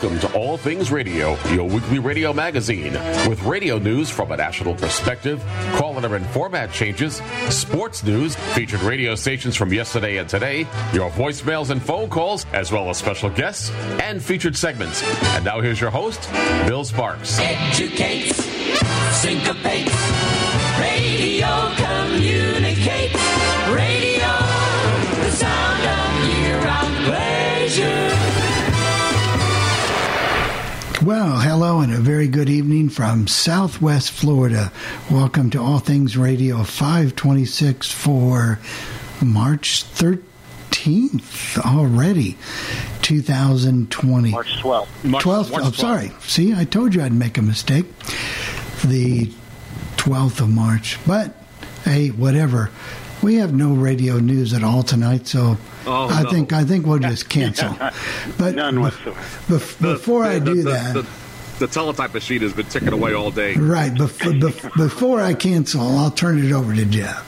Welcome to All Things Radio, your weekly radio magazine with radio news from a national perspective, calendar and format changes, sports news, featured radio stations from yesterday and today, your voicemails and phone calls, as well as special guests and featured segments. And now here's your host, Bill Sparks. Radio communicates. Well, hello and a very good evening from Southwest Florida. Welcome to All Things Radio 526 for March 13th already, 2020. March 12th. 12th. March oh, 12th. sorry. See, I told you I'd make a mistake. The 12th of March. But, hey, whatever. We have no radio news at all tonight, so Oh, I no. think I think we'll just cancel. But None whatsoever. bef- before I do the, that, the, the teletype machine has been ticking away all day. Right. Before, before I cancel, I'll turn it over to Jeff.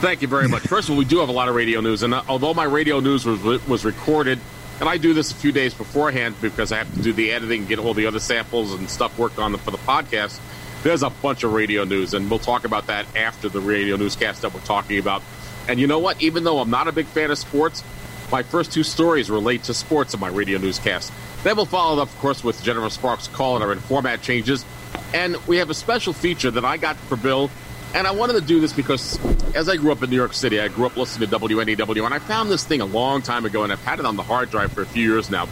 Thank you very much. First of all, we do have a lot of radio news, and uh, although my radio news was was recorded, and I do this a few days beforehand because I have to do the editing, get all the other samples and stuff worked on for the podcast. There's a bunch of radio news, and we'll talk about that after the radio newscast that we're talking about. And you know what? Even though I'm not a big fan of sports, my first two stories relate to sports in my radio newscast. Then we'll follow up, of course, with Jennifer Sparks' caller and format changes. And we have a special feature that I got for Bill. And I wanted to do this because as I grew up in New York City, I grew up listening to WNEW, and I found this thing a long time ago, and I've had it on the hard drive for a few years now.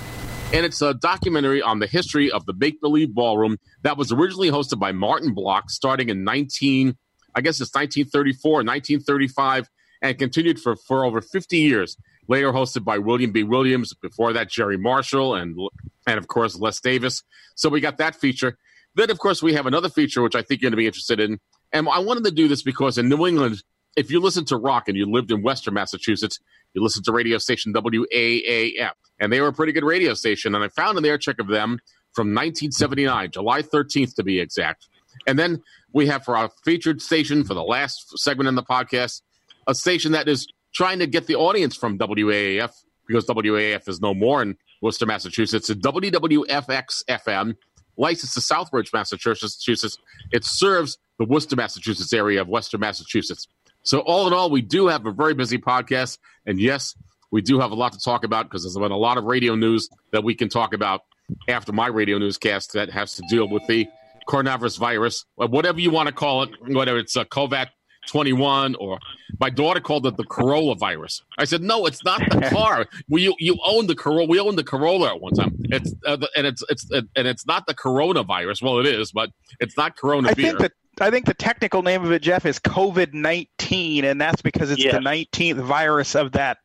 And it's a documentary on the history of the Make Believe Ballroom that was originally hosted by Martin Block starting in 19, I guess it's 1934, 1935, and continued for, for over 50 years. Later hosted by William B. Williams, before that, Jerry Marshall, and, and of course, Les Davis. So we got that feature. Then, of course, we have another feature which I think you're going to be interested in. And I wanted to do this because in New England, if you listen to rock and you lived in Western Massachusetts, you listen to radio station WAAF, and they were a pretty good radio station. And I found an air check of them from 1979, July 13th to be exact. And then we have for our featured station for the last segment in the podcast, a station that is trying to get the audience from WAAF because WAAF is no more in Worcester, Massachusetts. It's WWFX FM, licensed to Southbridge, Massachusetts. It serves the Worcester, Massachusetts area of Western Massachusetts. So, all in all, we do have a very busy podcast. And yes, we do have a lot to talk about because there's been a lot of radio news that we can talk about after my radio newscast that has to deal with the coronavirus virus, or whatever you want to call it, whether it's a COVID 21 or my daughter called it the Corolla virus. I said, no, it's not the car. we, you, you own the Corolla. We owned the Corolla at one time. It's uh, the- and it's it's and it's not the coronavirus. Well, it is, but it's not Corona I beer. think that I think the technical name of it, Jeff, is COVID nineteen, and that's because it's Yes. the nineteenth virus of that.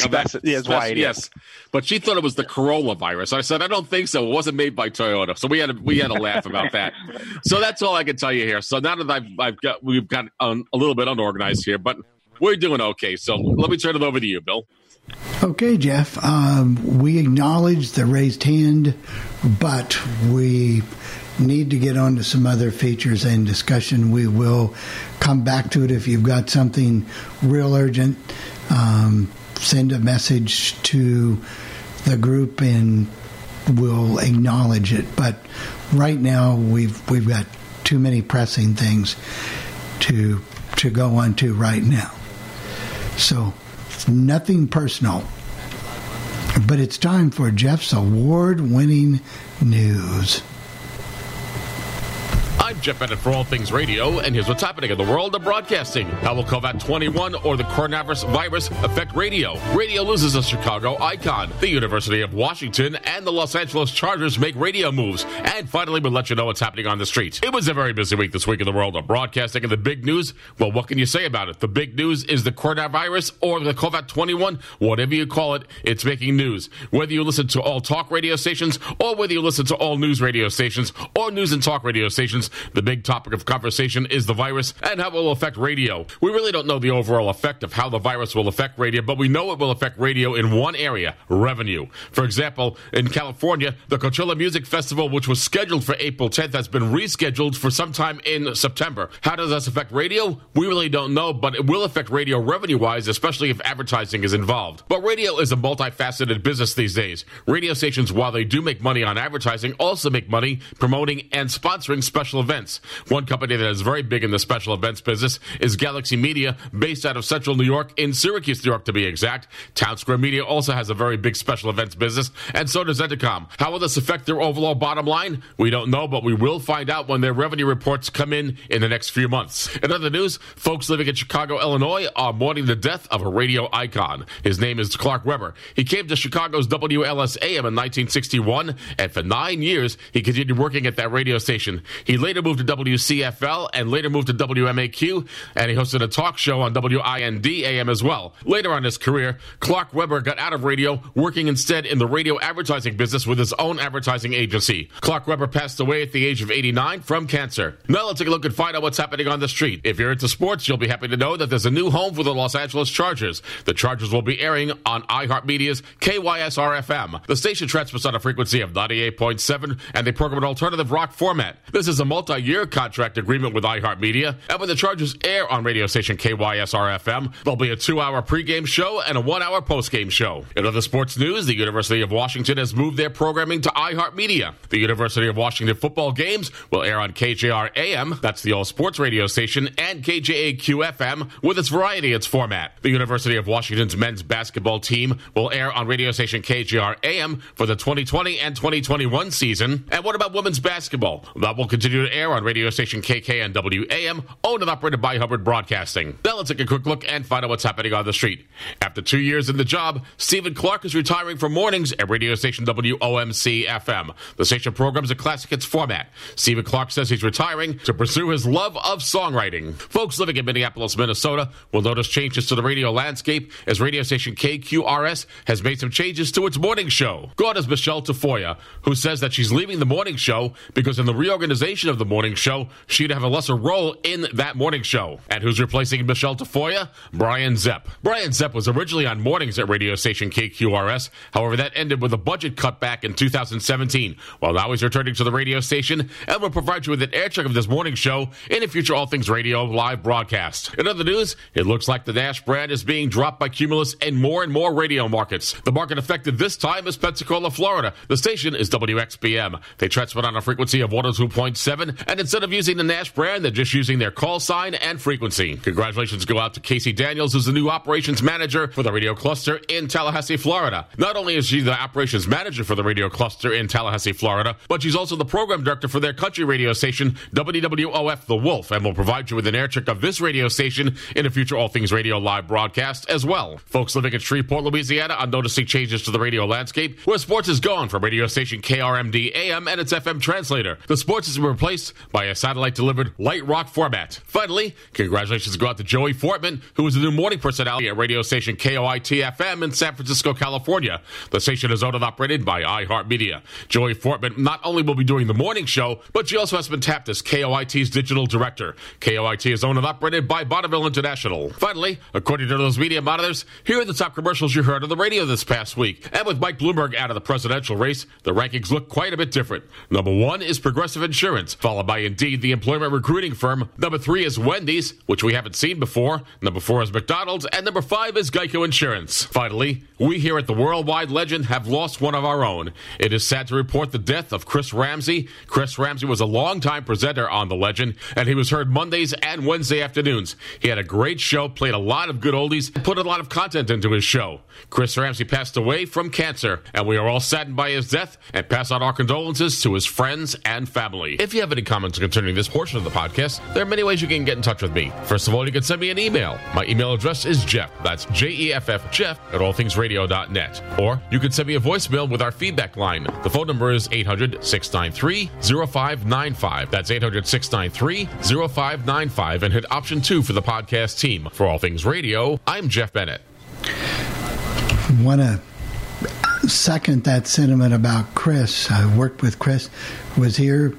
Now, that- Speci- is why it is. yes, but she thought it was the Corolla virus. I said, I don't think so. It wasn't made by Toyota, so we had a, we had a laugh about that. So that's all I can tell you here. So now that I've, I've got we've got um, a little bit unorganized here, but we're doing okay. So let me turn it over to you, Bill. Okay, Jeff. Um, we acknowledge the raised hand, but we need to get on to some other features and discussion. We will come back to it if you've got something real urgent. Um, send a message to the group and we'll acknowledge it. But right now, we've we've got too many pressing things to to go on to right now. So nothing personal. But it's time for Jeff's award winning news. I'm Jeff Bennett for All Things Radio, and here's what's happening in the world of broadcasting. How will COVID 21 or the coronavirus virus affect radio? Radio loses a Chicago icon. The University of Washington and the Los Angeles Chargers make radio moves. And finally, we'll let you know what's happening on the street. It was a very busy week this week in the world of broadcasting, and the big news well, what can you say about it? The big news is the coronavirus or the COVID 21, whatever you call it, it's making news. Whether you listen to all talk radio stations or whether you listen to all news radio stations or news and talk radio stations, The big topic of conversation is the virus and how it will affect radio. We really don't know the overall effect of how the virus will affect radio, but we know it will affect radio in one area revenue. For example, in California, the Coachella Music Festival, which was scheduled for April 10th, has been rescheduled for sometime in September. How does this affect radio? We really don't know, but it will affect radio revenue wise, especially if advertising is involved. But radio is a multifaceted business these days. Radio stations, while they do make money on advertising, also make money promoting and sponsoring special events. One company that is very big in the special events business is Galaxy Media, based out of central New York, in Syracuse, New York to be exact. Townsquare Media also has a very big special events business, and so does Entercom. How will this affect their overall bottom line? We don't know, but we will find out when their revenue reports come in in the next few months. In other news, folks living in Chicago, Illinois are mourning the death of a radio icon. His name is Clark Weber. He came to Chicago's WLSAM in 1961, and for nine years, he continued working at that radio station. He later moved to WCFL and later moved to WMAQ, and he hosted a talk show on WIND AM as well. Later on in his career, Clark Weber got out of radio, working instead in the radio advertising business with his own advertising agency. Clark Weber passed away at the age of 89 from cancer. Now let's take a look and find out what's happening on the street. If you're into sports, you'll be happy to know that there's a new home for the Los Angeles Chargers. The Chargers will be airing on iHeartMedia's KYSR FM. The station transmits on a frequency of 98.7 and they program an alternative rock format. This is a multi-year contract agreement with iHeartMedia, and when the Chargers air on radio station KYSR FM, there'll be a two-hour pregame show and a one-hour postgame show. In other sports news, the University of Washington has moved their programming to iHeartMedia. The University of Washington football games will air on KJR AM, that's the all sports radio station, and KJAQ FM with its variety its format. The University of Washington's men's basketball team will air on radio station KJR AM for the 2020 and 2021 season. And what about women's basketball? That will continue to air on radio station KKNW AM, owned and operated by Hubbard Broadcasting. Now let's take a quick look and find out what's happening on the street. After two years in the job, Stephen Clark is retiring from mornings at radio station WOMC FM. The station programs a classic hits format. Stephen Clark says he's retiring to pursue his love of songwriting. Folks living in Minneapolis, Minnesota will notice changes to the radio landscape as radio station KQRS has made some changes to its morning show. God is Michelle Tafoya, who says that she's leaving the morning show because in the reorganization of the morning show, she'd have a lesser role in that morning show. And who's replacing Michelle Tafoya? Brian Zepp. Brian Zepp was originally on mornings at radio station KQRS. However, that ended with a budget cutback in 2017. Well, now he's returning to the radio station and will provide you with an air check of this morning show in a future All Things Radio live broadcast. In other news, it looks like the Nash brand is being dropped by Cumulus in more and more radio markets. The market affected this time is Pensacola, Florida. The station is WXBM. They transmit on a frequency of 102.7, and instead of using the Nash brand, they're just using their call sign and frequency. Congratulations go out to Casey Daniels, who's the new operations manager for the radio cluster in Tallahassee, Florida. Not only is she the operations manager for the radio cluster in Tallahassee, Florida, but she's also the program director for their country radio station, WWOF The Wolf, and will provide you with an air check of this radio station in a future All Things Radio live broadcast as well. Folks living in Shreveport, Louisiana are noticing changes to the radio landscape, where sports is gone from radio station KRMD AM and its FM translator. The sports has been by a satellite delivered light rock format. Finally, congratulations go out to Joey Fortman, who is the new morning personality at radio station KOIT FM in San Francisco, California. The station is owned and operated by iHeartMedia. Joey Fortman not only will be doing the morning show, but she also has been tapped as KOIT's digital director. KOIT is owned and operated by Bonneville International. Finally, according to those media monitors, here are the top commercials you heard on the radio this past week. And with Mike Bloomberg out of the presidential race, the rankings look quite a bit different. Number one is Progressive Insurance, followed by Indeed, the employment recruiting firm. Number three is Wendy's, which we haven't seen before. Number four is McDonald's, and number five is Geico Insurance. Finally, we here at the Worldwide Legend have lost one of our own. It is sad to report the death of Chris Ramsey. Chris Ramsey was a longtime presenter on The Legend, and he was heard Mondays and Wednesday afternoons. He had a great show, played a lot of good oldies, and put a lot of content into his show. Chris Ramsey passed away from cancer, and we are all saddened by his death and pass on our condolences to his friends and family. If you have any comments concerning this portion of the podcast, there are many ways you can get in touch with me. First of all, you can send me an email. My email address is Jeff. That's J E F F Jeff at allthingsradio.net. Or you can send me a voicemail with our feedback line. The phone number is 800 693 0595. That's 800 693 0595 and hit option two for the podcast team. For All Things Radio, I'm Jeff Bennett. Want to second that sentiment about Chris. I worked with Chris, was here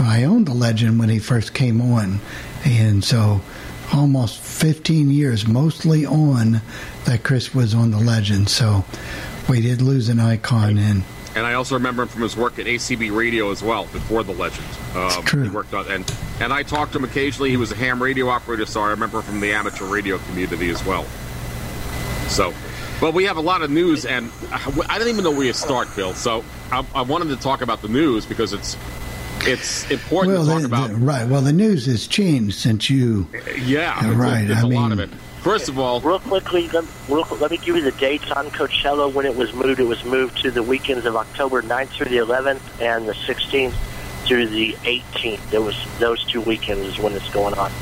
I owned the legend when he first came on, and so almost 15 years, mostly on that Chris was on the legend. So we did lose an icon, and And I also remember him from his work at ACB Radio as well before the Legend. Um, true. He worked on and and I talked to him occasionally. He was a ham radio operator, so I remember from the amateur radio community as well. So, but we have a lot of news, and I don't even know where you start, Bill. So I, I wanted to talk about the news because it's it's important well, to talk the- about. the- right. Well, the news has changed since you. yeah, Yeah, there's, right, there's I a lot of mean- it. First of all, Real quickly, let, real, let me give you the dates on Coachella when it was moved. It was moved to the weekends of October 9th through the 11th and the 16th through the 18th. There was those two weekends is when it's going on.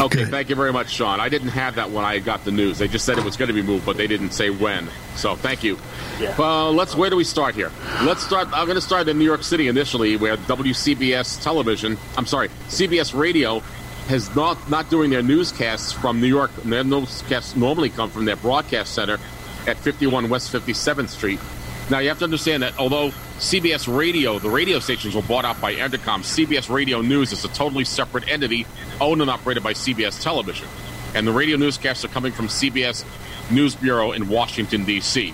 Okay, Good. thank you very much, Sean. I didn't have that when I got the news. They just said it was going to be moved, but they didn't say when. So thank you. Yeah. Well, let's. Where do we start here? Let's start. I'm going to start in New York City initially, where WCBS television. I'm sorry, CBS Radio has not not doing their newscasts from New York. Their newscasts normally come from their broadcast center at 51 West 57th Street. Now you have to understand that although CBS Radio, the radio stations were bought out by Entercom, CBS Radio News is a totally separate entity owned and operated by CBS Television. And the radio newscasts are coming from CBS News Bureau in Washington, D.C.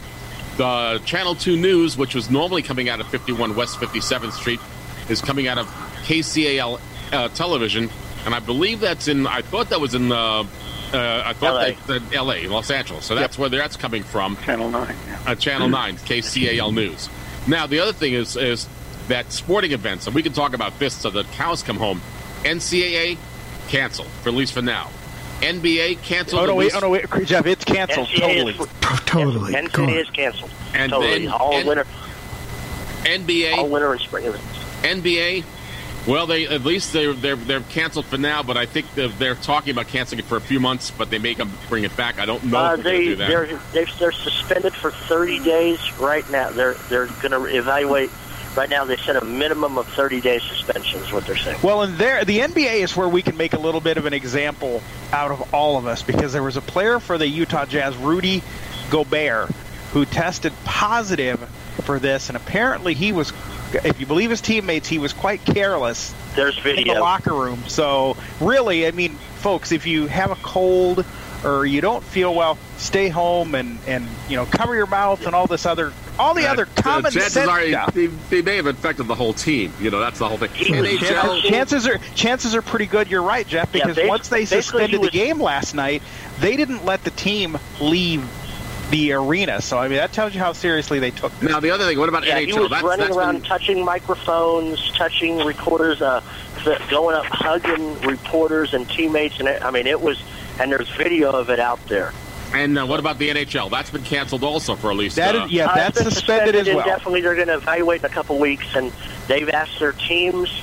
The Channel 2 News, which was normally coming out of 51 West 57th Street, is coming out of KCAL uh, Television. And I believe that's in, I thought that was in, uh, uh, I thought LA. L.A., Los Angeles. So that's where that's coming from Channel 9. Yeah. uh, Channel 9, KCAL News. Now, the other thing is is that sporting events, and we can talk about this till the cows come home. NCAA, canceled, for at least for now. NBA, canceled. Oh, no, wait, oh, no, wait, Jeff, it's canceled NCAA totally. is, Totally. Yes, Go. NCAA is canceled. And totally. then- all and- winter, NBA all winter and spring events. NBA. Well, they at least they're they're they're canceled for now, but I think they're, they're talking about canceling it for a few months, but they may come bring it back. I don't know Uh, if they're do that. They're, they've, they're suspended for 30 days right now. They're they're going to evaluate. Right now, they said a minimum of 30 days suspension is what they're saying. Well, and there, the NBA is where we can make a little bit of an example out of all of us because there was a player for the Utah Jazz, Rudy Gobert, who tested positive for this, and apparently he was, if you believe his teammates, he was quite careless There's in the locker room. So, really, I mean, folks, if you have a cold or you don't feel well, stay home and and you know cover your mouth and all this other all the Uh, other common chances sense are stuff. they, they may have infected the whole team. You know, that's the whole thing. NHL, Chances- chances are chances are pretty good. You're right, Jeff, Yeah, because basi- once they basically suspended he the game last night, they didn't let the team leave the arena. So I mean, that tells you how seriously they took this. Now the other thing, what about Yeah, NHL? he was that's, running that's around been- touching microphones, touching recorders, uh, going up, hugging reporters and teammates, and it, I mean, it was. And there's video of it out there. and uh, what about the NHL? That's been canceled also for at least. That uh, is, yeah, Uh, that's it's suspended as well. Indefinitely, they're going to evaluate in a couple weeks, and they've asked their teams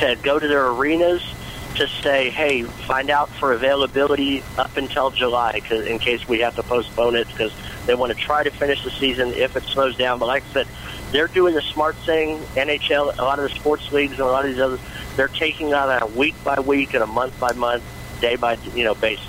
to go to their arenas to say, "Hey, find out for availability up until July, 'cause- in case we have to postpone it, because they want to try to finish the season if it slows down." But like I said, they're doing the smart thing. NHL, a lot of the sports leagues, and a lot of these others, they're taking on a week by week and a month by month, day by you know basis.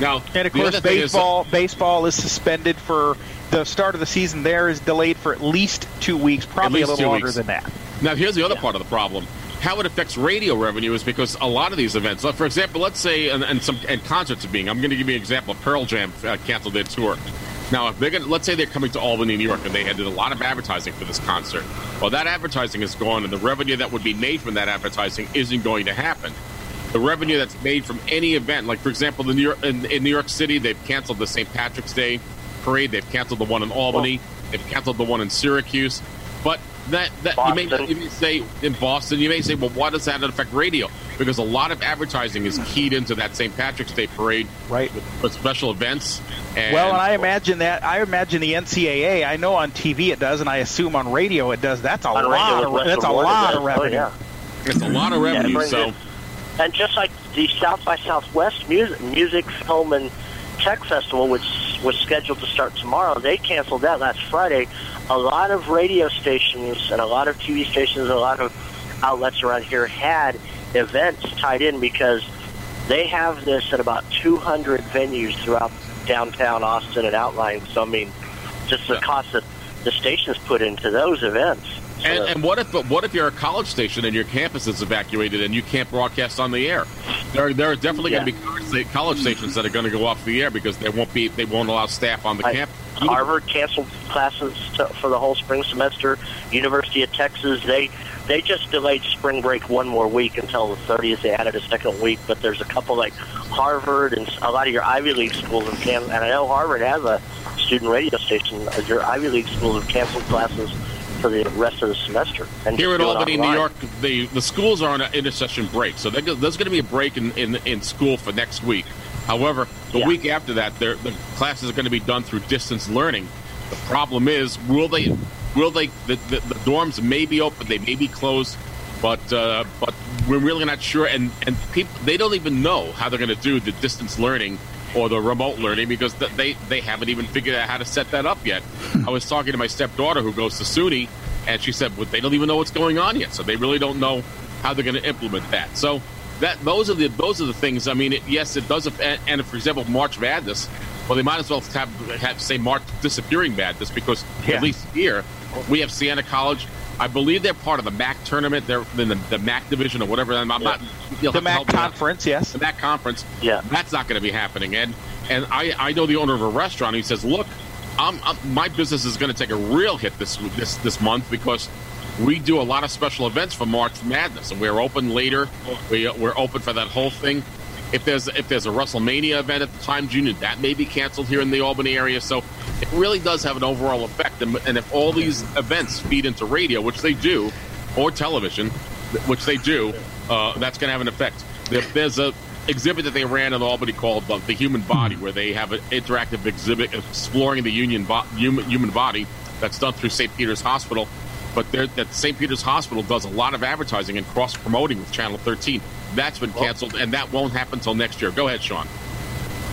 now, And of course, other thing is- baseball baseball is suspended for the start of the season. There is delayed for at least two weeks, probably a little longer weeks. than that. Now, here's the other part of the problem. How it affects radio revenue is because a lot of these events, for example, let's say, and, and some and concerts are being. I'm going to give you an example. Pearl Jam uh, canceled their tour. Now, if they're going, to let's say they're coming to Albany, New York, and they had did a lot of advertising for this concert. Well, that advertising is gone, and the revenue that would be made from that advertising isn't going to happen. The revenue that's made from any event, like for example, the New York, in, in New York City, they've canceled the St. Patrick's Day parade. They've canceled the one in Albany. They've canceled the one in Syracuse. But that, that you, may, you may say in Boston, you may say, well, why does that affect radio? Because a lot of advertising is keyed into that St. Patrick's Day parade, Right. With special events. And Well, and I imagine that I imagine the NCAA. I know on TV it does, and I assume on radio it does. That's a On lot. with Of, Russell that's a lot does. of Oh, revenue. yeah. it's a lot of revenue. very so good. And just like the South by Southwest Music, Music Film and Tech Festival, which was scheduled to start tomorrow, they canceled that last Friday. A lot of radio stations and a lot of TV stations, and a lot of outlets around here had events tied in because they have this at about 200 venues throughout downtown Austin and outlying. So I mean, just the Yeah. cost that the stations put into those events. And, and what if but what if you're a college station and your campus is evacuated and you can't broadcast on the air? There, there are definitely Yeah. going to be college college stations that are going to go off the air because they won't be they won't allow staff on the I- campus. Harvard canceled classes to, for the whole spring semester. University of Texas, they they just delayed spring break one more week until the 30th. They added a second week, but there's a couple like Harvard and a lot of your Ivy League schools have canceled. And I know Harvard has a student radio station. Your Ivy League schools have canceled classes for the rest of the semester. And Here in Albany, New. York, the the schools are on an intercession break, so there's going to be a break in, in in school for next week. However, the Yeah. week after that, the classes are going to be done through distance learning. The problem is, will they will they the, the, the dorms may be open, they may be closed, but uh, but we're really not sure. And and people they don't even know how they're going to do the distance learning or the remote learning because they they haven't even figured out how to set that up yet. Hmm. I was talking to my stepdaughter who goes to SUNY, and she said well, they don't even know what's going on yet, so they really don't know how they're going to implement that. So that those are the those are the things. I mean, it, yes, it does. And, and for example, March Madness. Well, they might as well have, have say March disappearing madness because Yeah. at least here we have Siena College. I believe they're part of the MAC tournament. They're in the, the MAC division or whatever. I'm, I'm not. you'll The MAC me out. conference, yes. The MAC conference. Yeah. that's not going to be happening. And and I, I know the owner of a restaurant. He says, look, I'm, I'm, my business is going to take a real hit this this this month because we do a lot of special events for March Madness, and we're open later. We, we're open for that whole thing. If there's if there's a WrestleMania event at the Times Union, that may be canceled here in the Albany area. So it really does have an overall effect. And, and if all these events feed into radio, which they do, or television, which they do, uh, that's going to have an effect. There, there's a exhibit that they ran in Albany called uh, the Human Body, where they have an interactive exhibit exploring the union bo- human, human body that's done through St. Peter's Hospital. But that St. Peter's Hospital does a lot of advertising and cross promoting with Channel 13. That's been canceled, and that won't happen until next year. Go ahead, Sean.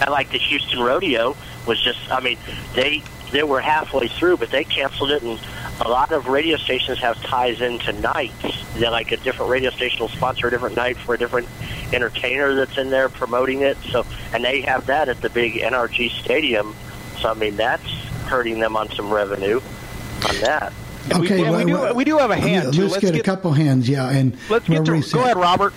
I like the Houston Rodeo was just I mean they they were halfway through but they canceled it and a lot of radio stations have ties into nights. They're like a different radio station will sponsor a different night for a different entertainer that's in there promoting it. So and they have that at the big NRG stadium. So I mean that's hurting them on some revenue on that. And we- and we do- we do have a hand, Let's, too. Let's get, a couple hands, yeah, and Let's get to. reset. Go ahead, Robert.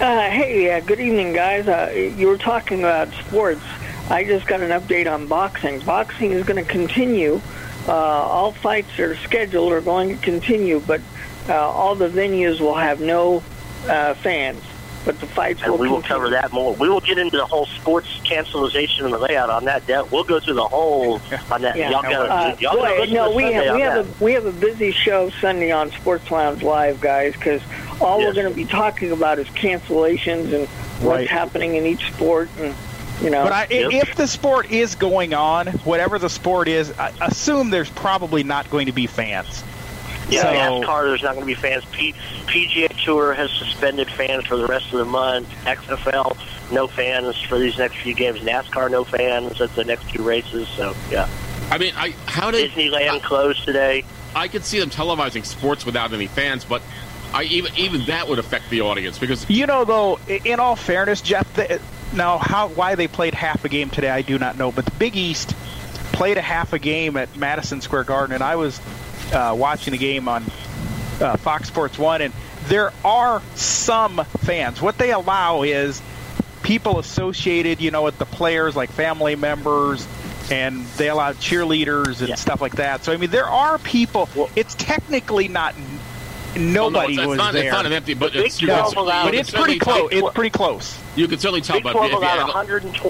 Uh, hey, uh, good evening, guys. Uh, you were talking about sports. I just got an update on boxing. Boxing is going to continue. Uh, all fights that are scheduled are going to continue, but uh, all the venues will have no uh, fans. But the fights And will we will continue. cover that more. We will get into the whole sports cancellation and the layout on that. That- We'll go through the whole on that. Yeah. Y'all got Uh, y'all gotta boy, listen no, to we have we have a we have a busy show Sunday on Sports Lounge Live, guys, because all Yes. we're going to be talking about is cancellations and what's Right. happening in each sport, and you know. But I, Yep. if the sport is going on, whatever the sport is, I assume there's probably not going to be fans. Yeah, So- NASCAR, there's not going to be fans. P- PGA Tour has suspended fans for the rest of the month. XFL, no fans for these next few games. NASCAR, no fans at the next two races. So, yeah. I mean, I how did Disneyland closed today. I could see them televising sports without any fans, but I even even that would affect the audience because You know, though, in all fairness, Jeff, the, now how why they played half a game today, I do not know. But the Big East played a half a game at Madison Square Garden, and I was uh, watching the game on uh, Fox Sports One, and there are some fans. What they allow is people associated, you know, with the players, like family members, and they allow cheerleaders and Yeah. stuff like that. So I mean, there are people. it's technically not. Nobody well, no, it's, was it's not, there. It's not an empty, but Big it's, you Twelve can- allowed- but it's pretty close. tell- It's pretty close. You can certainly tell, Big but 12 if you allowed 120,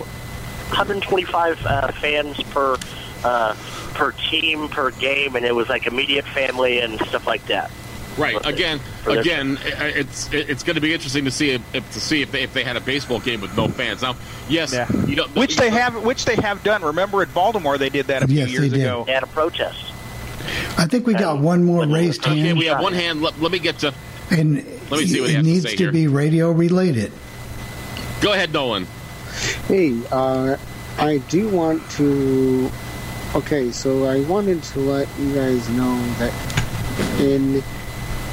125 uh, fans per uh, per team per game, and it was like immediate family and stuff like that. Right. Again, this. again, it's it's going to be interesting to see if, if to see if they, if they had a baseball game with no fans. Now, yes, Yeah. you know, Which they have, which they have done. Remember at Baltimore, they did that a few Yes, years ago. They had a protest. I think we got one more raised Okay, hand, Okay, we have one hand. Let, let me get to. and Let me see what it has to needs say to be radio related. Go ahead, Nolan. Hey, uh, I do want to. Okay, so I wanted to let you guys know that in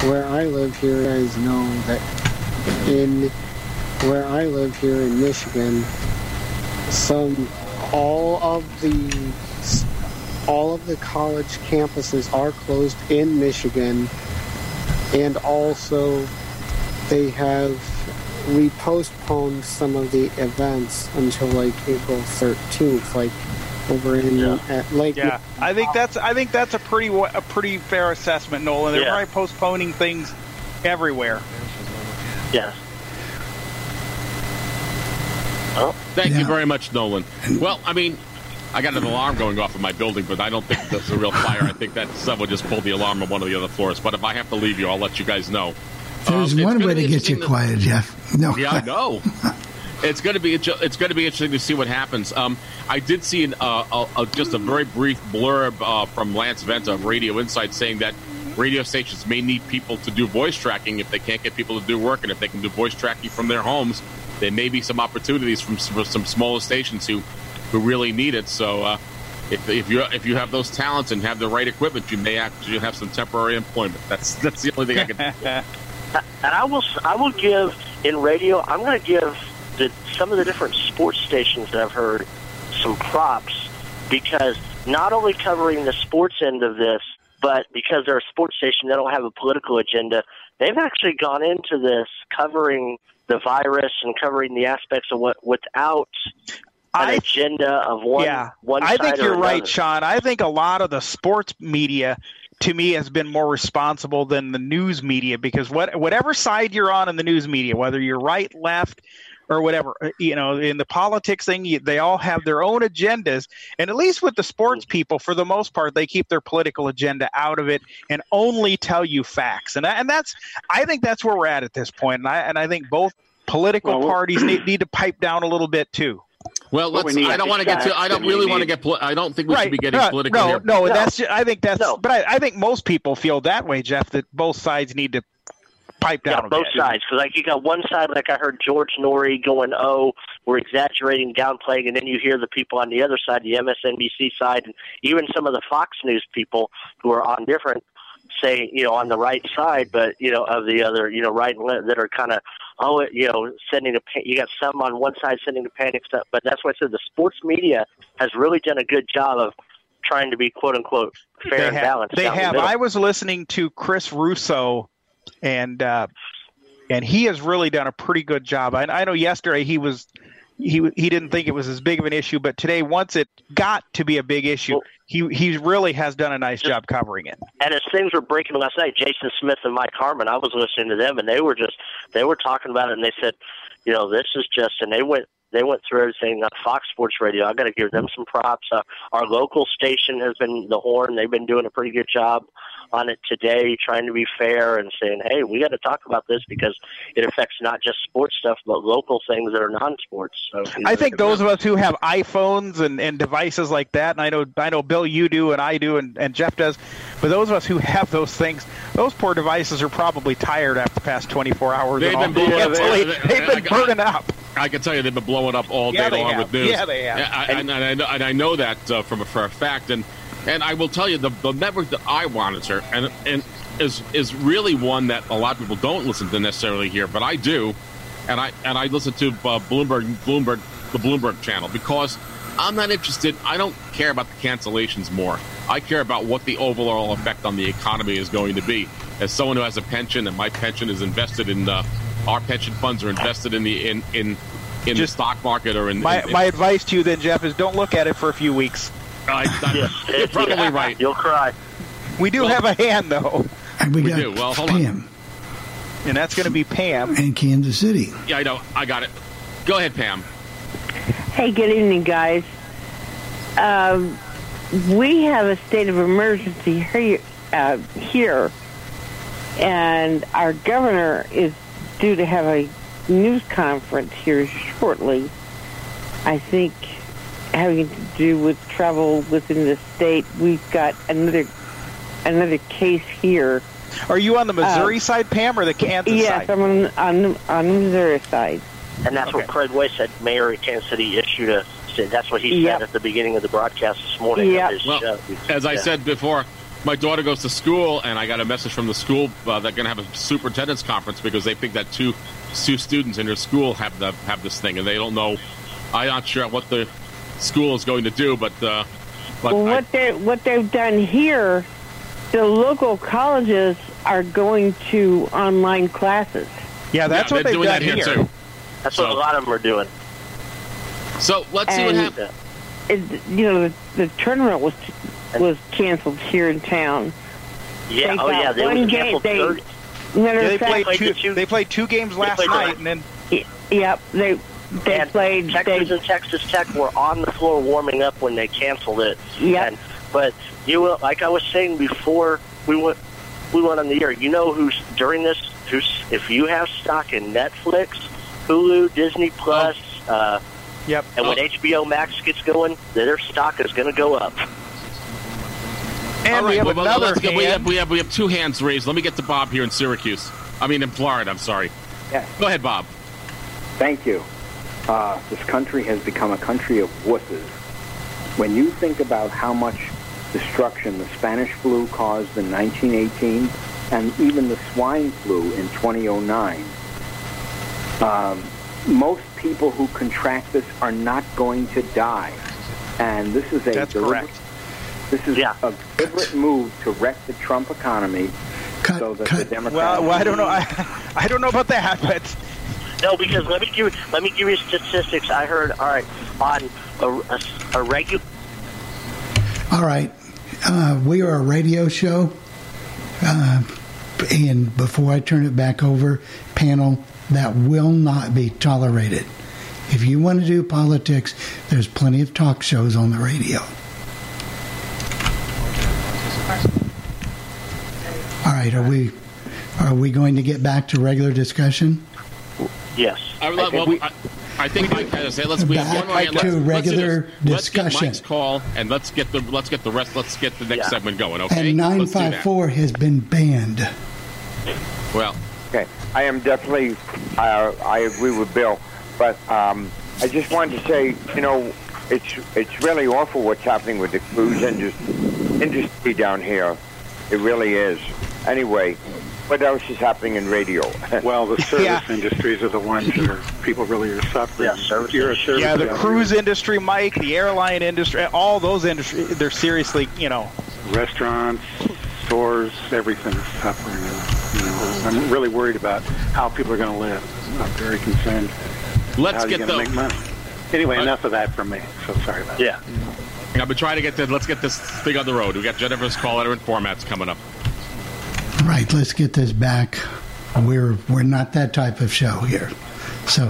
where I live here, you guys know that in where I live here in Michigan, some all of the all of the college campuses are closed in Michigan and also they have repostponed some of the events until like April 13th, like over in Yeah. at Lake. Yeah, I think that's I think that's a pretty a pretty fair assessment, Nolan. They're Yeah. probably postponing things everywhere. Yeah. Well, Thank you very much, Nolan. Well, I mean, I got an alarm going off in my building, but I don't think that's a real fire. I think that someone just pulled the alarm on one of the other floors. But if I have to leave you, I'll let you guys know. There's Um, one way to get you quiet, Jeff. No. Yeah, I know. It's going to be it's going to be interesting to see what happens. Um, I did see an, uh, a, a, just a very brief blurb uh, from Lance Venta of Radio Insight saying that radio stations may need people to do voice tracking if they can't get people to do work, and if they can do voice tracking from their homes, there may be some opportunities from for some smaller stations who who really need it. So. Uh, if, if you if you have those talents and have the right equipment, you may actually have some temporary employment. That's that's the only thing I can. and I will I will give in radio. I'm going to give the, some of the different sports stations that I've heard some props because not only covering the sports end of this, but because they're a sports station, they don't have a political agenda. They've actually gone into this covering the virus and covering the aspects of what without an I agenda of one. yeah, one I think you're right. Sean. I think a lot of the sports media, to me, has been more responsible than the news media because what whatever side you're on in the news media, whether you're right, left, or whatever, uh, you know, in the politics thing, you- they all have their own agendas. And at least with the sports people, for the most part, they keep their political agenda out of it and only tell you facts. And and that's I think that's where we're at at this point. And I and I think both political Well, parties need, need to pipe down a little bit too. Well, let's. we I don't want to get to. I don't facts, and we really want to get. Poli- I don't think we should be getting no, political no, here. No, No. that's. ju- I think that's. No. But I, I think most people feel that way, Jeff. That both sides need to pipe down. Yeah, both bit. sides. Because like you got one side, like I heard George Noory going, "Oh, we're exaggerating, downplaying," and then you hear the people on the other side, the MSNBC side, and even some of the Fox News people who are on different, say, you know, on the right side, but you know, of the other, you know, right and left that are kind of, oh, you know, sending a. You got some on one side sending the panic stuff, but that's why I said the sports media has really done a good job of trying to be quote unquote fair They and have. balanced. They down the have. I was listening to Chris Russo, and uh, and he has really done a pretty good job. I, I know yesterday he was. He, he didn't think it was as big of an issue, but today, once it got to be a big issue, Well- he he really has done a nice job covering it. And as things were breaking last night, Jason Smith and Mike Harmon, I was listening to them, and they were just they were talking about it, and they said, you know, this is just, and they went they went through everything on Fox Sports Radio. I got to give them some props. Uh, our local station has been the Horn; they've been doing a pretty good job on it today, trying to be fair and saying, hey, we got to talk about this because it affects not just sports stuff, but local things that are non-sports. So I think those of us who have iPhones and, and devices like that, and I know I know Bill, you do, and I do, and, and Jeff does, but those of us who have those things, those poor devices are probably tired after the past 24 hours. They've and been all blowing- mentally, they- they've been I- burning up. I can tell you they've been blowing up all Yeah, day long have. with news. Yeah, they have. I, and, and, I know, and I know that uh, from a, for a fact. And and I will tell you the, the network that I monitor and and is is really one that a lot of people don't listen to necessarily here, but I do. And I and I listen to uh, Bloomberg Bloomberg the Bloomberg channel because I'm not interested. I don't care about the cancellations more. I care about what the overall effect on the economy is going to be. As someone who has a pension and my pension is invested in uh, our pension funds are invested in the in in in Just- the stock market or in My, in- my advice to you then, Jeff, is don't look at it for a few weeks. I, I, you're probably Yeah, right. You'll cry. We do Well- have a hand though, And we, We got do. Well, hold on. Pam and that's going to be Pam. in Kansas City. Yeah, I know. I got it. Go ahead, Pam. Hey, good evening, guys. Um, we have a state of emergency here, uh, here, and our governor is due to have a news conference here shortly. I think having to do with travel within the state. We've got another another case here. Are you on the Missouri side, Pam, or the Kansas yes, side? Yes, I'm on, on on the Missouri side. And that's what Craig Way said. Mayor of Kansas City issued a. said- That's what he Yep. said at the beginning of the broadcast this morning. Yep. His Well, show. As I Yeah. said before, my daughter goes to school, and I got a message from the school uh, they're going to have a superintendent's conference because they think that two two students in their school have the have this thing, and they don't know. I'm not sure what the school is going to do, but uh, but Well, I- what they what they've done here the local colleges are going to online classes. Yeah, that's Yeah, what they're they've doing done that here, here. too. That's what a lot of them are doing. So let's see what happens. It, you know, the, the tournament was was canceled here in town. Yeah, They oh yeah, they one game- canceled. they- third. Yeah, they fact, played played two. two- They played two games last night, the- and then y- yep, they they and played. Texas They, and Texas Tech were on the floor warming up when they canceled it. Yep. And, but you will, like I was saying before we went we went on the air. You know who's during this? Who's if you have stock in Netflix, Hulu, Disney Plus, uh, yep. and when Oh. HBO Max gets going, their stock is going to go up. And All we have well, well, another let's get- we, hand. have, we have we have two hands raised. Let me get to Bob here in Syracuse. I mean in Florida. I'm sorry. Yes. Go ahead, Bob. Thank you. Uh, this country has become a country of wusses. When you think about how much destruction the Spanish flu caused in 1918 and even the swine flu in 2009, um, most people who contract this are not going to die. And this is a That's deliberate, correct. This is Yeah. a deliberate move to wreck the Trump economy Cut, so that the. Democrats... Well, well, I don't know. I, I don't know about that, but No, because let me give let me give you statistics. I heard all right on a, a, a regular. All right. Uh, we are a radio show. Uh, and before I turn it back over, panel, that will not be tolerated. If you want to do politics, there's plenty of talk shows on the radio. All right, are we are we going to get back to regular discussion? Yes. I, well, think we- I, I think Mike has to say let's we have Back one more hand. Let's, to let's do regular this. Let's get. Mike's call and let's get the let's get the rest. Let's get the next Yeah. segment going. Okay. And Let's do that. 954 has been banned. Well, Okay, I am definitely, uh, I agree with Bill, but um, I just wanted to say, you know, it's it's really awful what's happening with the cruise indus- industry down here. It really is. Anyway, what else is happening in radio? Well, the service Yeah. industries are the ones that are people really are suffering. Yeah, service You're a service yeah, the cruise industry, Mike, the airline industry, all those industries, they're seriously, you know, restaurants, stores, everything is suffering. You know, I'm really worried about how people are going to live. I'm very concerned. let's how get you're the. make money. Anyway, Uh, enough of that from me. So sorry about Yeah. I've been trying to get the. Let's get this thing on the road. We got Jennifer's call letter and formats coming up. Right, let's get this back. We're we're not that type of show here. So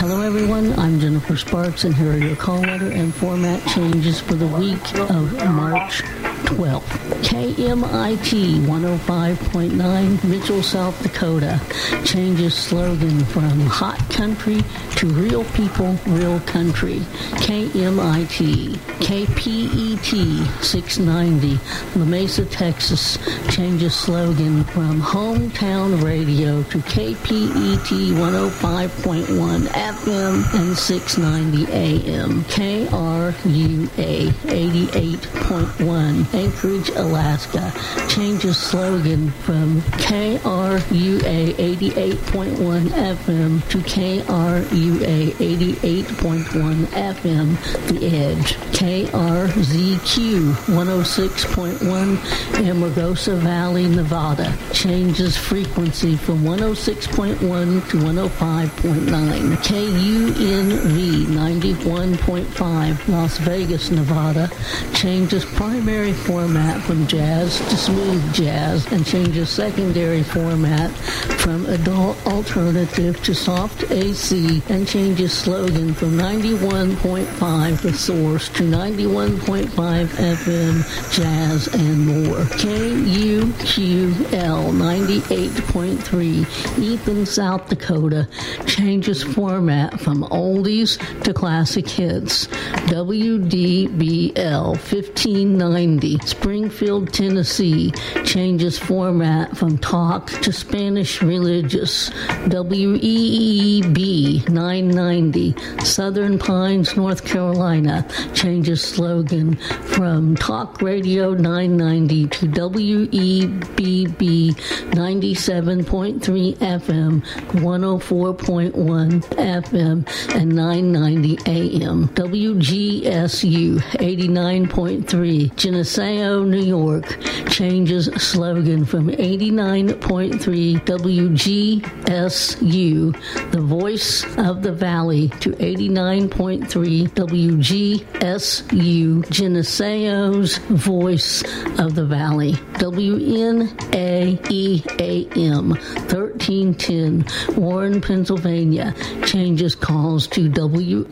Hello, everyone. I'm Jennifer Sparks, and here are your call letter and format changes for the week of March 12th. KMIT 105.9, Mitchell, South Dakota, changes slogan from Hot Country to Real People, Real Country. KMIT, KPET 690, La Mesa, Texas, changes slogan from Hometown Radio to KPET 105.1 FM and 690 AM. KRUA 88.1 Anchorage, Alaska changes slogan from KRUA 88.1 FM to KRUA 88.1 FM The Edge. KRZQ 106.1 Amargosa Valley, Nevada changes frequency from 106.1 to 105.9. KUNV 91.5 Las Vegas, Nevada changes primary format from jazz to smooth jazz and changes secondary format from adult alternative to soft AC and changes slogan from 91.5 The Source to 91.5 FM Jazz and more. KUQL 98.3 Ethan, South Dakota changes format from oldies to classic hits. WDBL 1590 Springfield, Tennessee changes format from talk to Spanish religious. WEEB 990. Southern Pines, North Carolina changes slogan from Talk Radio 990 to WEBB 97.3 FM, 104.1 FM, and 990 AM. WGSU 89.3 Geneseo, New York changes slogan from 89.3 WGSU, the voice of the valley, to 89.3 WGSU, Geneseo's voice of the valley. WNAEAM 1310 Warren, Pennsylvania changes calls to WICU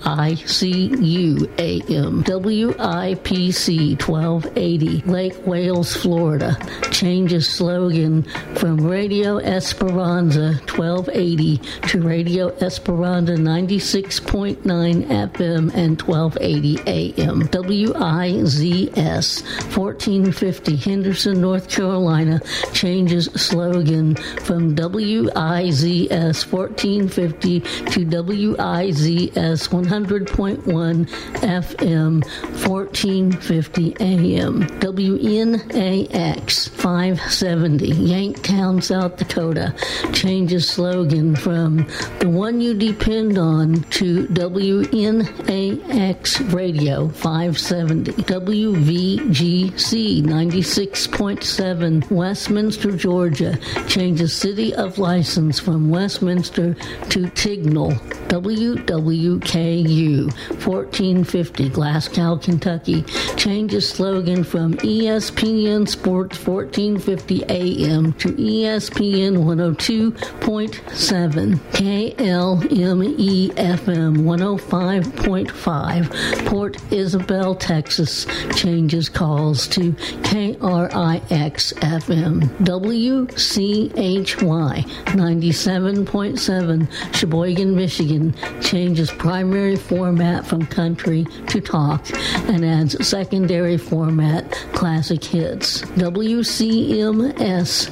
AM. WIPC 1280 Lake Wales, Florida changes slogan from Radio Esperanza 1280 to Radio Esperanza 96.9 FM and 1280 AM. WIZS 1450 Henderson, North Carolina changes slogan from WIZS 1450 to WIZS 100.1 FM 1450 AM. WNAX 570 Yankton, South Dakota changes slogan from the one you depend on to WNAX Radio 570 WVGC 96.7 Westminster, Georgia changes city of license from Westminster to Tignall WWKU 1450 Glasgow, Kentucky. Changes slogan from ESPN Sports 1450 AM to ESPN 102.7 KLME FM 105.5 Port Isabel, Texas. Changes calls to KRIX FM WCHY 97.7 Cheboygan, Michigan changes primary format from country to talk and adds secondary format classic hits. WCMS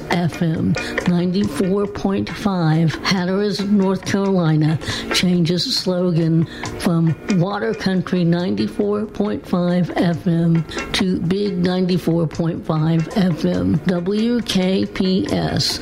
FM 94.5 Hatteras, North Carolina changes slogan from Water Country 94.5 FM to Big 94.5 FM. WKPS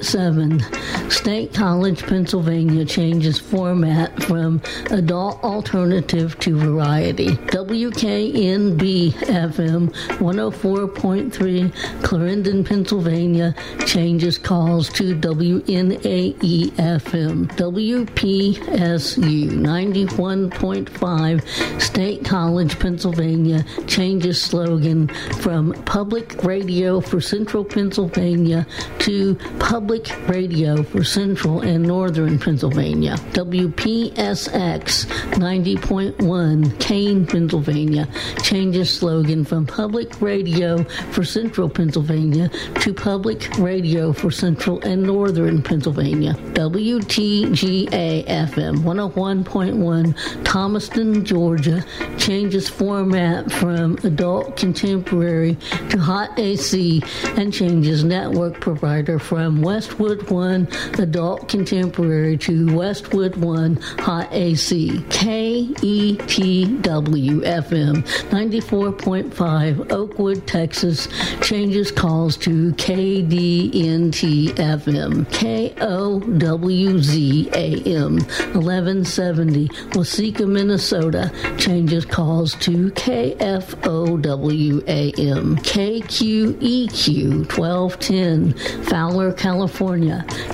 90.7 State College, Pennsylvania changes format from adult alternative to variety. WKNB FM 104.3 Clarendon, Pennsylvania changes calls to WNAE FM. WPSU 91.5 State College, Pennsylvania changes slogan from public radio for central Pennsylvania to public radio for central and northern Pennsylvania. WPSX 90.1 Kane, Pennsylvania changes slogan from public radio for central Pennsylvania to public radio for central and northern Pennsylvania. WTGA FM 101.1 Thomaston, Georgia changes format from adult contemporary to hot AC and changes network provider from Westwood One adult contemporary to Westwood One hot AC. KETW FM 94.5 Oakwood, Texas changes calls to KDNT FM. KOWZ AM 1170 Waseca, Minnesota changes calls to KFOW AM. KQEQ 1210 Fowler, California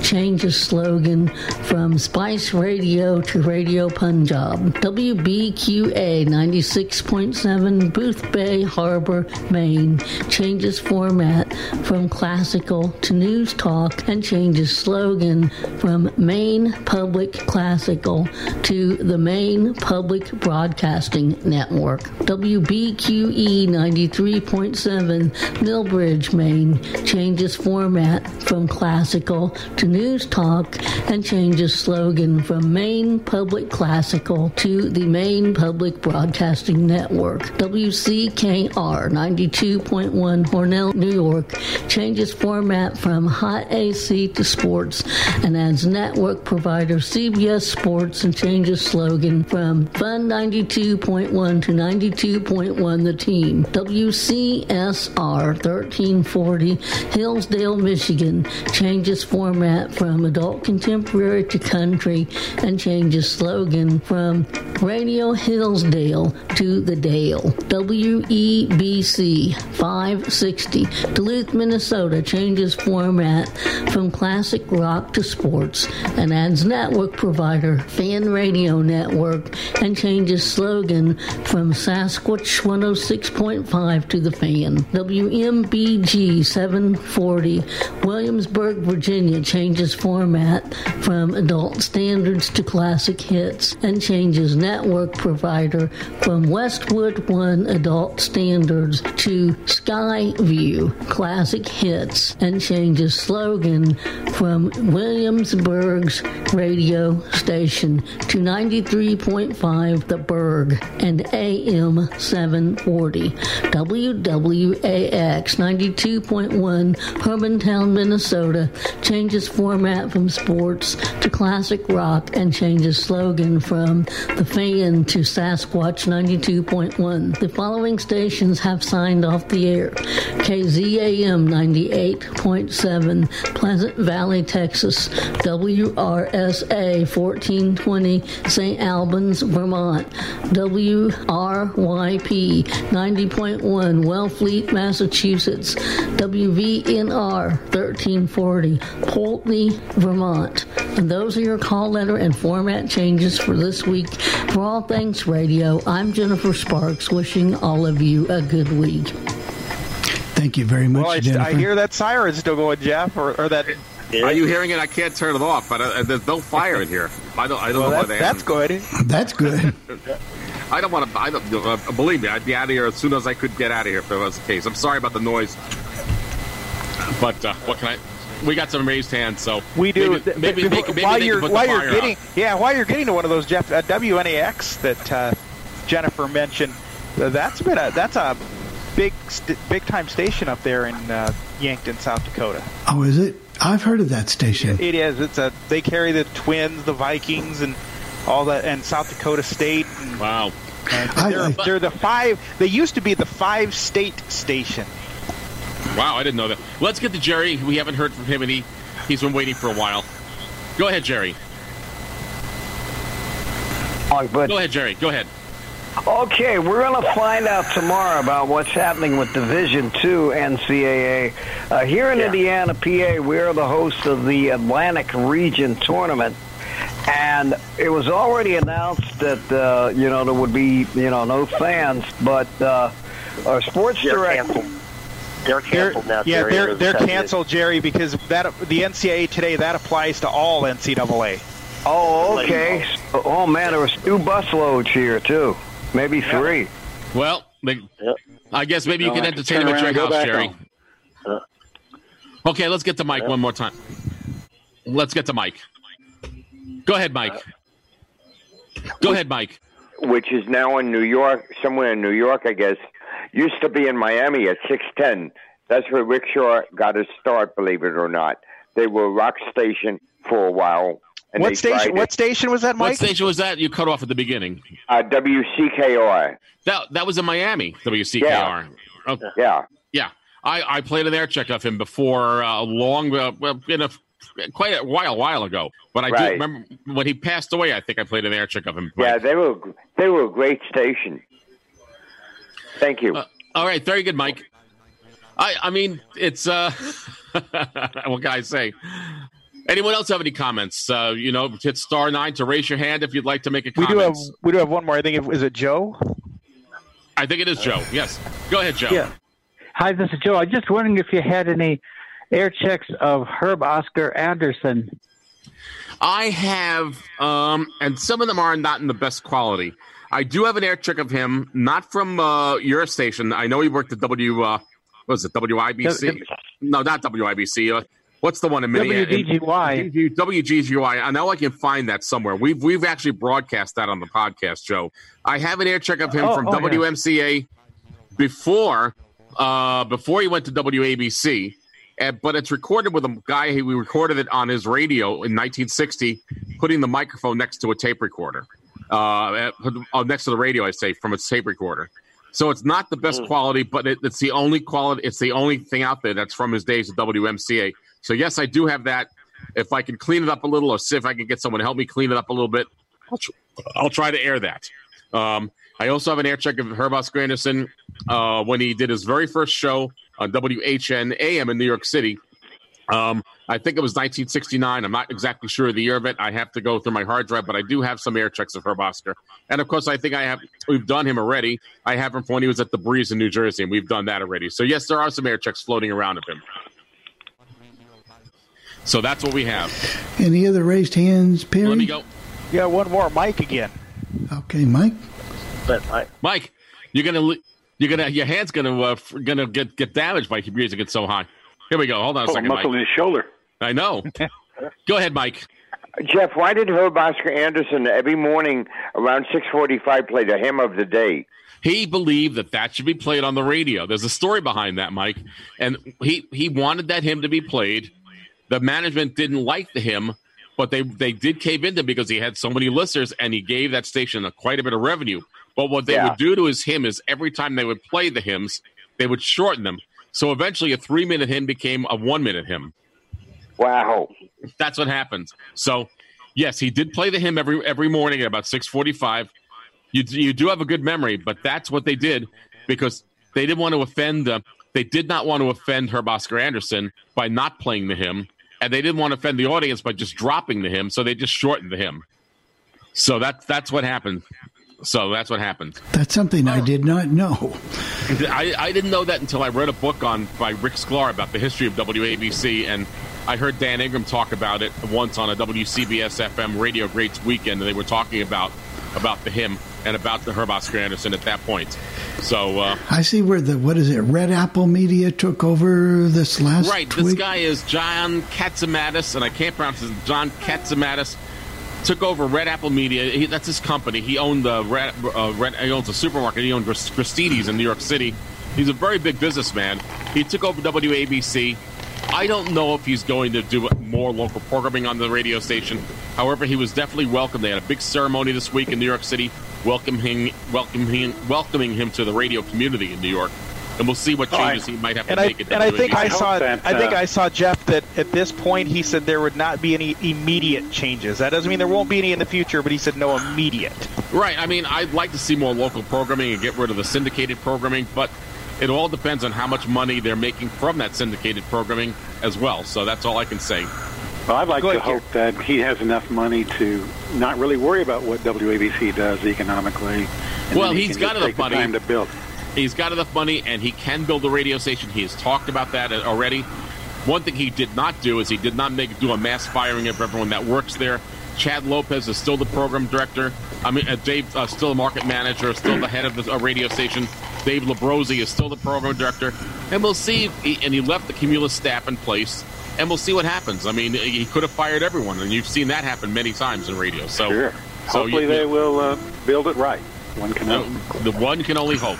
changes slogan from Spice Radio to Radio Punjab. WBQA 96.7 Boothbay Harbor, Maine changes format from classical to news talk and changes slogan from Maine Public Classical to the Maine Public Broadcasting Network. WBQE 93.7 Milbridge, Maine changes format from classical Classical to News Talk and changes slogan from Maine Public Classical to the Maine Public Broadcasting Network. WCKR 92.1 Hornell, New York changes format from hot AC to sports and adds network provider CBS Sports and changes slogan from Fun 92.1 to 92.1 The Team. WCSR 1340 Hillsdale, Michigan changes format from adult contemporary to country and changes slogan from Radio Hillsdale to The Dale. WEBC 560 Duluth, Minnesota changes format from classic rock to sports and adds network provider Fan Radio Network and changes slogan from Sasquatch 106.5 to The Fan. WMBG 740 Williamsburg, Virginia changes format from adult standards to classic hits and changes network provider from Westwood One adult standards to Skyview classic hits and changes slogan from Williamsburg's radio station to 93.5 The Berg and AM 740. WWAX 92.1 Hermantown, Minnesota changes format from sports to classic rock and changes slogan from The Fan to Sasquatch 92.1. The following stations have signed off the air. KZAM 98.7 Pleasant Valley, Texas. WRSA 1420 St. Albans, Vermont. WRYP 90.1 Wellfleet, Massachusetts. WVNR 1340 Poultney, Vermont. And those are your call letter and format changes for this week. For All Things Radio, I'm Jennifer Sparks, wishing all of you a good week. Thank you very much, Well, I, Jennifer. I hear that siren still going, Jeff, or, or that. Are you hearing it? I can't turn it off, but uh, there's no fire in here. I don't. I don't Well, know that- they. that's good. That's good. I don't want to. I don't. Uh, believe me, I'd be out of here as soon as I could get out of here if that was the case. I'm sorry about the noise, but uh, what can I? We got some raised hands, so We do. Maybe, maybe, maybe, maybe while you're while the you're getting out. yeah while you're getting to one of those Jeff uh, WNAX that uh, Jennifer mentioned, uh, that's been a that's a big st- big time station up there in uh, Yankton, South Dakota. Oh, is it? I've heard of that station. It is. It's a they carry the Twins, the Vikings, and all that, and South Dakota State. And, wow. And I- they're, I- they're the five. They used to be the five state station. Wow, I didn't know that. Let's get to Jerry. We haven't heard from him, and he he's been waiting for a while. Go ahead, Jerry. Go ahead, Jerry. Go ahead. Okay, we're going to find out tomorrow about what's happening with Division Two NCAA. Uh, here in Indiana, PA, we are the host of the Atlantic Region Tournament, and it was already announced that uh, you know there would be you know no fans, but uh, our sports They're director. canceled. They're canceled now. Yeah, Jerry. they're they're canceled, Jerry, because that the NCAA today that applies to all NCAA. Oh, okay. Oh. oh man, there was two busloads here too, maybe three. Well, they, I guess maybe you They'll can entertain turn him at your house, Jerry. home. Uh. Okay, let's get to Mike one more time. Let's get to Mike. Go ahead, Mike. Uh. Go ahead, Mike. which is now in New York, somewhere in New York, I guess. Used to be in Miami at 610. That's where Rick Shaw got his start, believe it or not. They were a rock station for a while. And What station? What station was that, Mike? What station was that? You cut off at the beginning. it. Uh, WCKR. That that was in Miami. WCKR. Yeah. Oh, Yeah. yeah. I, I played an air check of him before uh, long, uh, well, in a quite a while, while ago. But I do remember when he passed away. I think I played an air check of him. Yeah, they were they were a great station. Thank you. All right, very good, Mike. I I mean, it's uh, what can I say? Anyone else have any comments? Uh, you know, hit star nine to raise your hand if you'd like to make a comment. We do have we do have one more. I think it was it Joe. I think it is Joe. Yes, go ahead, Joe. Yeah. Hi, this is Joe. I was just wondering if you had any air checks of Herb Oscar Anderson. I have, um, and some of them are not in the best quality. I do have an air check of him, not from uh, your station. I know he worked at W. Uh, what was it WIBC? no, not WIBC. Uh, What's the one in Minneapolis? WDGY. WDGY. I know I can find that somewhere. We've we've actually broadcast that on the podcast, Joe. I have an air check of him Oh, from oh, yeah. WMCA before uh, before he went to WABC. Uh, but it's recorded with a guy who we recorded it on his radio in 1960, putting the microphone next to a tape recorder, uh, uh, next to the radio, I say, from a tape recorder. So it's not the best quality, but it, it's the only quality. It's the only thing out there that's from his days at WMCA. So yes, I do have that. If I can clean it up a little, or see if I can get someone to help me clean it up a little bit, I'll, tr- I'll try to air that. Um, I also have an air check of Herb Oscar Anderson uh, when he did his very first show on WHN AM in New York City. Um, I think it was 1969. I'm not exactly sure of the year of it. I have to go through my hard drive, but I do have some air checks of Herb Oscar. And of course, I think I have. We've done him already. I have him from when he was at the Breeze in New Jersey, and we've done that already. So yes, there are some air checks floating around of him. So that's what we have. Any other raised hands, Perry? Let me go. Yeah, one more. Mike again. Okay, Mike. But I, Mike, you're gonna you're gonna your hand's gonna uh, gonna get get damaged by music. It's so high. Here we go. Hold on a Oh, second, muscle Mike. in his shoulder. I know. go ahead, Mike. Jeff, why did Herb Oscar Anderson every morning around 6:45 play the hymn of the day? He believed that that should be played on the radio. There's a story behind that, Mike, and he he wanted that hymn to be played. The management didn't like the hymn, but they they did cave into because he had so many listeners and he gave that station a, quite a bit of revenue. But what they Yeah. would do to his hymn is every time they would play the hymns, they would shorten them. So eventually, a three minute hymn became a one minute hymn. Wow. That's what happens. So, yes, he did play the hymn every every morning at about six forty five. You you do have a good memory, but that's what they did because they didn't want to offend. Uh, they did not want to offend Herb Oscar Anderson by not playing the hymn, and they didn't want to offend the audience by just dropping the hymn. So they just shortened the hymn. So that's that's what happened. So that's what happened. That's something I did not know. I, I didn't know that until I read a book on by Rick Sklar about the history of WABC, and I heard Dan Ingram talk about it once on a WCBS FM Radio Greats weekend, and they were talking about about the hymn and about the Herb Oscar Anderson at that point. So uh, I see where the what is it? Red Apple Media took over this last right, this week. guy is John Katzimatis, and I can't pronounce his John Katzimatis. Took over Red Apple Media. He, that's his company. He owned the Red, uh, Red. He owns a supermarket. He owned Christ- Christie's in New York City. He's a very big businessman. He took over WABC. I don't know if he's going to do more local programming on the radio station. However, he was definitely welcome. They had a big ceremony this week in New York City, welcoming welcoming welcoming him to the radio community in New York. And we'll see what I- changes he might have to And I, make. at and I think I saw that, I think uh, I saw Jeff that at this point he said there would not be any immediate changes. That doesn't mean there won't be any in the future, but he said no immediate. Right. I mean, I'd like to see more local programming and get rid of the syndicated programming, but it all depends on how much money they're making from that syndicated programming as well. So that's all I can say. Well, I'd like Go to ahead, hope that he has enough money to not really worry about what WABC does economically. and Well, then he he's can got just enough take money. time to build. He's got enough money and he can build a radio station. He has talked about that already. One thing he did not do is he did not make do a mass firing of everyone that works there. Chad Lopez is still the program director. I mean, uh, Dave uh, still a market manager, still the head of the uh, radio station. Dave Labrosi is still the program director, and we'll see. He, and he left the Cumulus staff in place, and we'll see what happens. I mean, he could have fired everyone, and you've seen that happen many times in radio. So, Sure. so Hopefully you- they will uh, build it right. One can the one can only hope.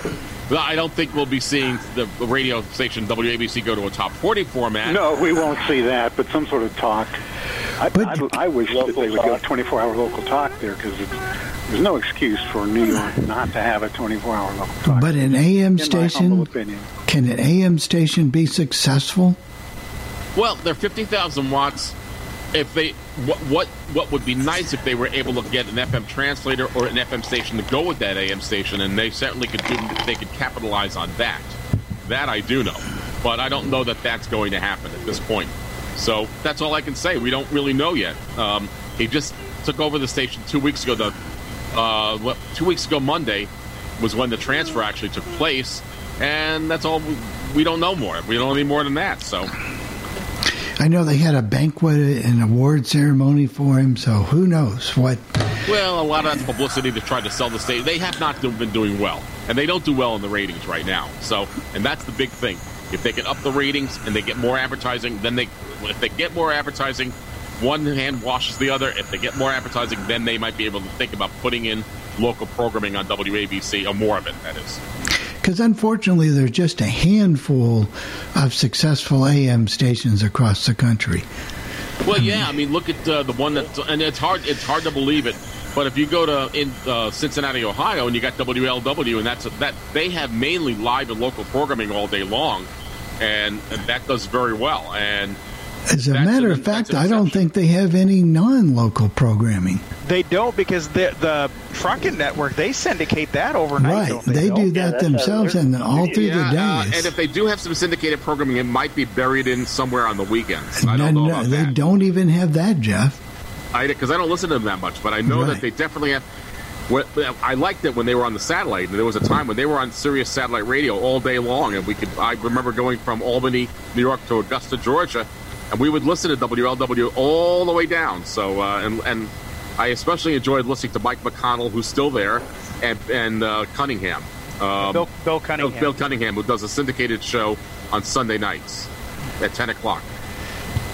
Well, I don't think we'll be seeing the the radio station WABC go to a top 40 format. No, we won't see that, but some sort of talk. I, I, I wish that they would go 24-hour local talk there because there's no excuse for New York not to have a 24-hour local talk. But an AM in my station, opinion. can an AM station be successful? Well, they're 50,000 watts. If they what what what would be nice if they were able to get an FM translator or an FM station to go with that AM station, and they certainly could do. They could capitalize on that. That I do know, but I don't know that that's going to happen at this point. So that's all I can say. We don't really know yet. Um, he just took over the station two weeks ago. The uh, two weeks ago Monday was when the transfer actually took place, and that's all. We, we don't know more. We don't know any more than that. So. I know they had a banquet and award ceremony for him, so who knows what. Well, a lot of publicity to try to sell the state. They have not been doing well, and they don't do well in the ratings right now. So, and that's the big thing. If they can up the ratings and they get more advertising, then they if they get more advertising, one hand washes the other. If they get more advertising, then they might be able to think about putting in local programming on WABC or more of it. That is. Because unfortunately, there's just a handful of successful AM stations across the country. Well, yeah. I mean, look at uh, the one that, and it's hard. It's hard to believe it. But if you go to in uh, Cincinnati, Ohio, and you got WLW, and that's that they have mainly live and local programming all day long, and, and that does very well. And As a matter of fact, I don't think they have any non-local programming. They don't because the the Trucking Network they syndicate that overnight. Right, don't they don't? do that themselves, and all through yeah, the uh, and if they do have some syndicated programming, it might be buried in somewhere on the weekends. I don't No, know no, they that. don't even have that, Jeff. I because I don't listen to them that much, but I know Right. that they definitely have. What, I liked it when they were on the satellite, and there was a time when they were on Sirius satellite radio all day long, and we could. I remember going from Albany, New York, to Augusta, Georgia, and we would listen to WLW all the way down. So, uh, and and I especially enjoyed listening to Mike McConnell, who's still there, and and uh, Cunningham, um, Bill, Bill Cunningham. Bill Cunningham, who does a syndicated show on Sunday nights at ten o'clock.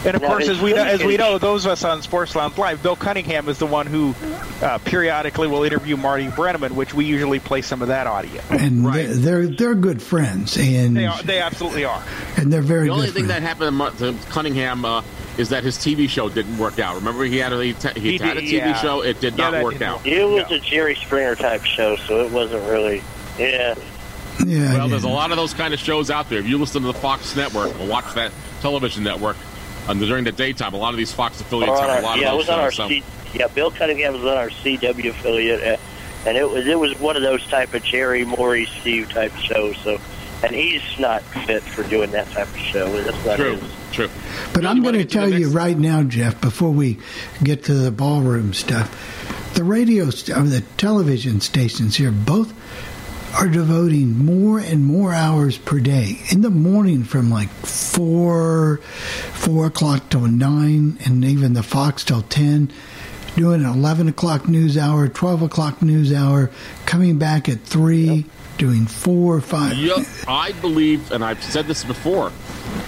And of Now, course, as we know, as we know, those of us on Sports Lounge Live, Bill Cunningham is the one who uh, periodically will interview Marty Brennaman, which we usually play some of that audio. And they're, they're they're good friends, and They are, they absolutely are. and they're very the only good thing friends. that happened to Cunningham uh, is that his TV show didn't work out. Remember, he had a he, t- he He had a TV yeah. show. It did Yeah, not work out. It was a Jerry Springer type show, so it wasn't really. Yeah. Yeah. Well, there's a lot of those kind of shows out there. If you listen to the Fox network or watch that television network uh, during the daytime, a lot of these Fox affiliates have our- a lot yeah, of it those was on our shows. so- C, yeah, Bill Cunningham was on our CW affiliate, uh, and it was it was one of those type of Jerry Maury Steve type shows. So, and he's not fit for doing that type of show. That's not True, his. true. But I'm going to tell you right now, Jeff, before we get to the ballroom stuff, the radio st- or the television stations here both are devoting more and more hours per day in the morning from like four four o'clock till nine and even the fox till ten doing an 11 o'clock news hour 12 o'clock news hour coming back at three doing four or five Yep, I believe, and I've said this before.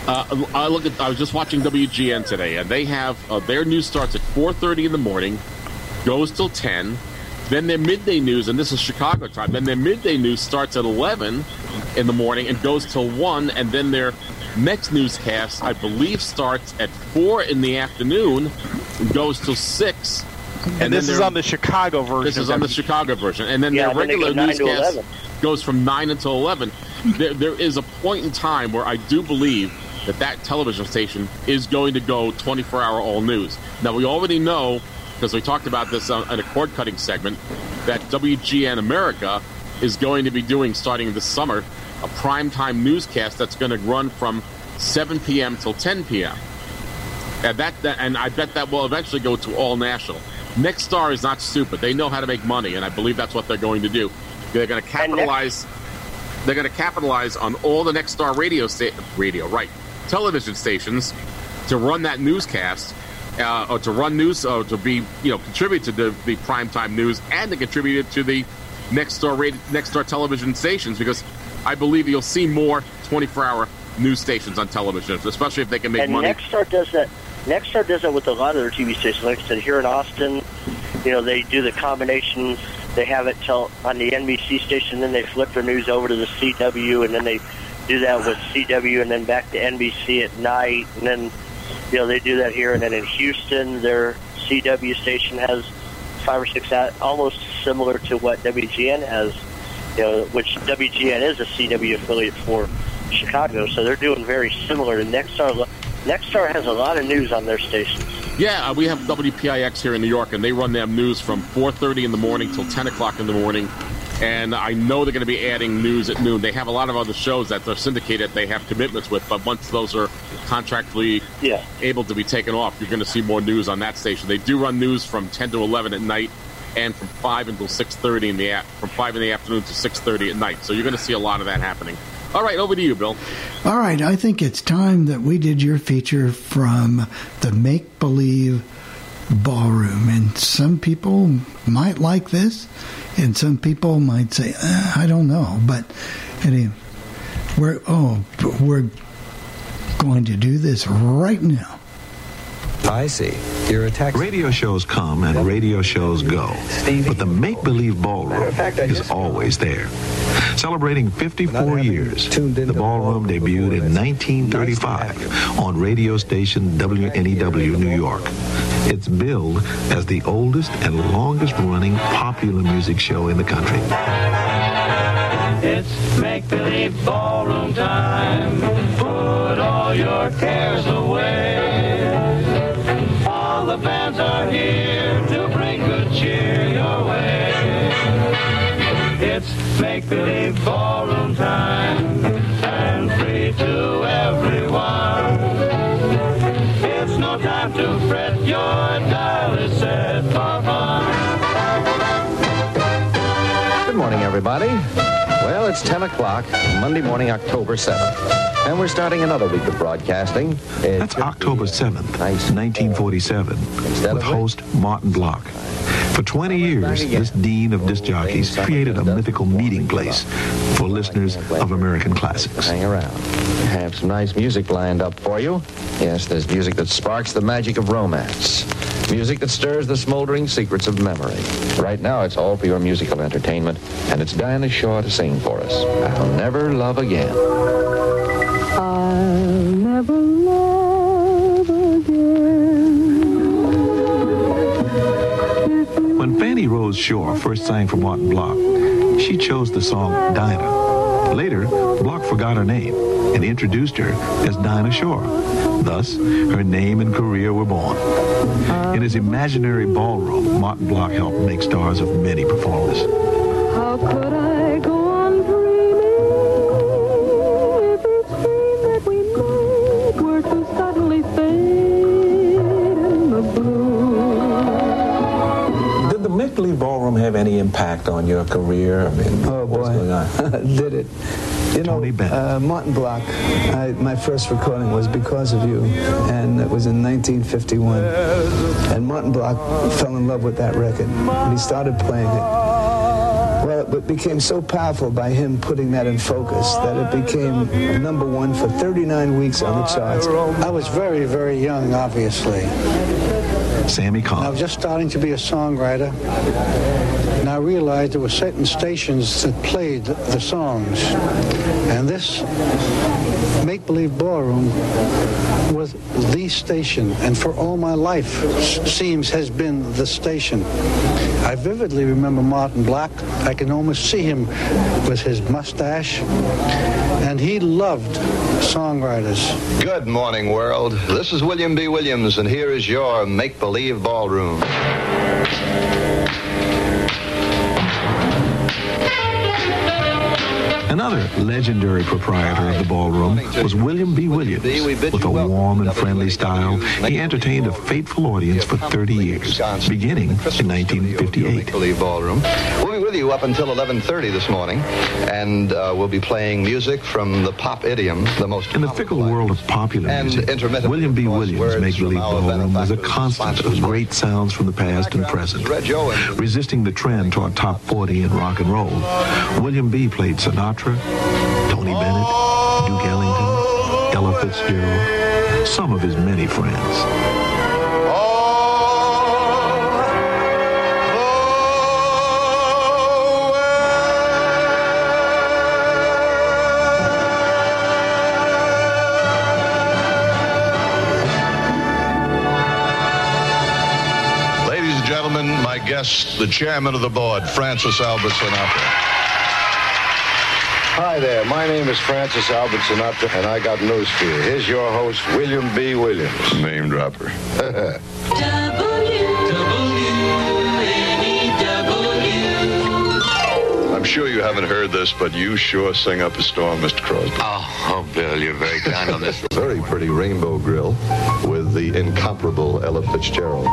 Uh, I look at. I was just watching WGN today, and they have uh, their news starts at 4:30 in the morning, goes till 10. Then their midday news, and this is Chicago time. Then their midday news starts at 11 in the morning and goes till one, and then their next newscast, I believe, starts at four in the afternoon, and goes till six. And, then this is on the Chicago version. this is on the Chicago version, and then Yeah, their then go regular 9 newscast goes from nine until eleven. There, there is a point in time where I do believe that that television station is going to go 24-hour all news. Now we already know because we talked about this uh, on, on a cord cutting segment that WGN America is going to be doing starting this summer a primetime newscast that's going to run from 7 p.m. till 10 p.m. And that, that and I bet that will eventually go to all national. Nexstar is not stupid. They know how to make money, and I believe that's what they're going to do. They're going to capitalize. They're going to capitalize on all the Nexstar radio sta- radio right television stations to run that newscast, uh, or to run news, or to be you know contribute to the, the primetime news, and to contribute to the Nexstar radio, Nexstar television stations because I believe you'll see more 24 hour news stations on television, especially if they can make and money. Nexstar does that. Nexstar does that with a lot of their TV stations. Like I said, here in Austin, you know, they do the combination. They have it on the NBC station, then they flip their news over to the CW, and then they do that with CW, and then back to NBC at night, and then you know they do that here, and then in Houston, their CW station has five or six out, almost similar to what WGN has. You know, which WGN is a CW affiliate for Chicago, so they're doing very similar to Nexstar. Nexstar has a lot of news on their stations. Yeah, uh, we have WPIX here in New York, and they run them news from 4:30 in the morning till 10 o'clock in the morning. And I know they're going to be adding news at noon. They have a lot of other shows that they're syndicated. They have commitments with, but once those are contractually Yeah. able to be taken off, you're going to see more news on that station. They do run news from 10 to 11 at night, and from 5 until 6:30 in the a- from 5 in the afternoon to 6:30 at night. So you're going to see a lot of that happening. All right, over to you, Bill. All right, I think it's time that we did your feature from the Make Believe Ballroom. And some people might like this, and some people might say, uh, I don't know. But anyway, We're oh, we're going to do this right now. I see. You're a tax. Radio shows come and radio shows go, but the make believe ballroom is always there. Celebrating 54 years, the ballroom debuted in 1935 on radio station WNEW New York. It's billed as the oldest and longest running popular music show in the country. It's make believe ballroom time. Put all your cares away. Here to bring good cheer your way. It's make believe ballroom time and free to everyone. It's no time to fret. Your dial is set for fun. Good morning, everybody. Well, it's 10 o'clock, Monday morning, October 7th. And we're starting another week of broadcasting. That's October 7th, 1947, with host Martin Block. For 20 years, this dean of disc jockeys created a mythical meeting place for listeners of American classics. Hang around. I have some nice music lined up for you. Yes, there's music that sparks the magic of romance. Music that stirs the smoldering secrets of memory. Right now, it's all for your musical entertainment, and it's Dinah Shore to sing for us. I'll never love again. Never love again. When Fanny Rose Shore first sang for Martin Block, she chose the song Dinah. Later, Block forgot her name and introduced her as Dinah Shore. Thus, her name and career were born. In his imaginary ballroom, Martin Block helped make stars of many performers. How could I have any impact on your career? I mean, oh boy, did it? You know, uh, Martin Block, I, my first recording was Because of You, and it was in 1951. And Martin Block fell in love with that record, and he started playing it. Well, it became so powerful by him putting that in focus that it became number one for 39 weeks on the charts. I was very, very young, obviously. Sammy Cahn. I was just starting to be a songwriter, and I realized there were certain stations that played the songs. And this Make Believe Ballroom was the station, and for all my life, seems has been the station. I vividly remember Martin Block. I can almost see him with his mustache, and he loved songwriters. Good morning, world. This is William B. Williams, and here is your Make Believe Ballroom. Another legendary proprietor of the ballroom was William B. Williams. With a warm and friendly style, he entertained a faithful audience for 30 years, beginning in 1958. Believe Ballroom. We'll be with you up until 11:30 this morning, and uh, we'll be playing music from the pop idiom, the most In the fickle world of popular music, William B. Williams' Make Believe Ballroom was a constant of great sounds from the past and present. Resisting the trend toward top 40 in rock and roll, William B. played Sinatra, Tony Bennett, Duke Ellington, Ella Fitzgerald, some of his many friends. Ladies and gentlemen, my guest, the chairman of the board, Francis Albert Sinatra. Hi there, my name is Francis Albert Sinatra, and I got news for you. Here's your host, William B. Williams. Name dropper. I'm sure you haven't heard this, but you sure sing up a storm, Mr. Crosby. Oh, oh, Bill, you're very kind on this. Very pretty rainbow grill with the incomparable Ella Fitzgerald.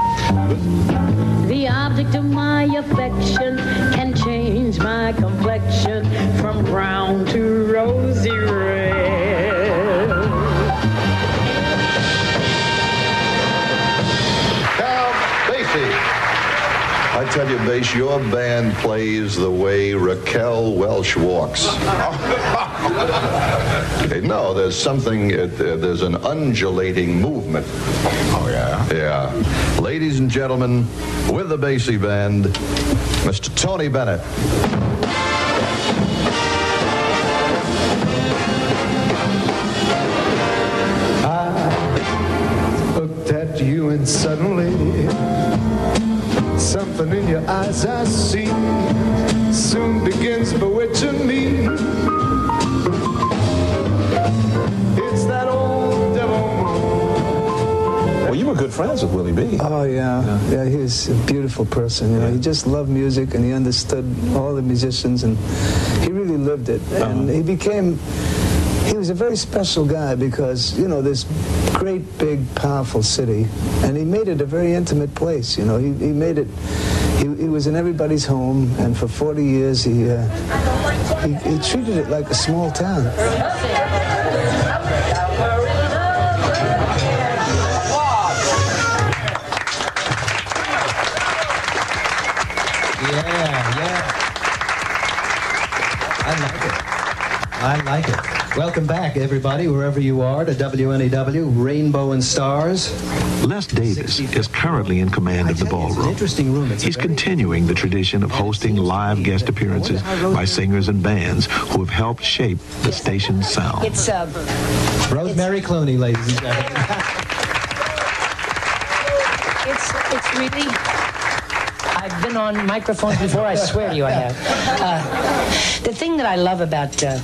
The object of my affection can change my complexion from brown to rosy red. Count Basie. I tell you, Bass, your band plays the way Raquel Welch walks. Okay, no, there's something, uh, there's an undulating movement. Oh, yeah? Yeah. Ladies and gentlemen, with the Basie Band, Mr. Tony Bennett. I looked at you and suddenly something in your eyes I see soon begins bewitching me. You were good friends with Willie B. Oh yeah, yeah. He was a beautiful person. You know, he just loved music and he understood all the musicians and he really lived it. And he became. He was a very special guy because you know this great, big, powerful city, and he made it a very intimate place. You know, he, he made it. He, he was in everybody's home, and for 40 years he, uh, he he treated it like a small town. I like it. Welcome back, everybody, wherever you are, to WNEW Rainbow and Stars. Les Davis is currently in command of the ballroom. Interesting room. It's He's continuing the tradition of hosting live guest appearances by singers and bands who have helped shape the station's sound. It's uh, Rosemary Clooney, ladies and gentlemen. It's it's really. On microphones before. I swear to you, I have. Uh, the thing that I love about uh,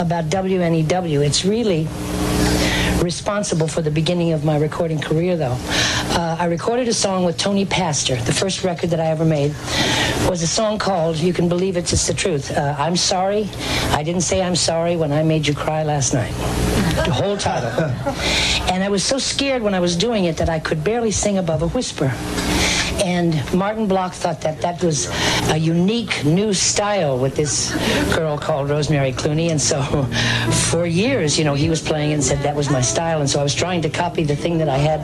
about WNEW, it's really responsible for the beginning of my recording career, though. Uh, I recorded a song with Tony Pastor. The first record that I ever made was a song called "You Can Believe It, It's the Truth." Uh, I'm sorry, I didn't say I'm sorry when I made you cry last night. The whole title. And I was so scared when I was doing it that I could barely sing above a whisper. And Martin Block thought that that was a unique new style with this girl called Rosemary Clooney. And so for years, you know, he was playing and said that was my style. And so I was trying to copy the thing that I had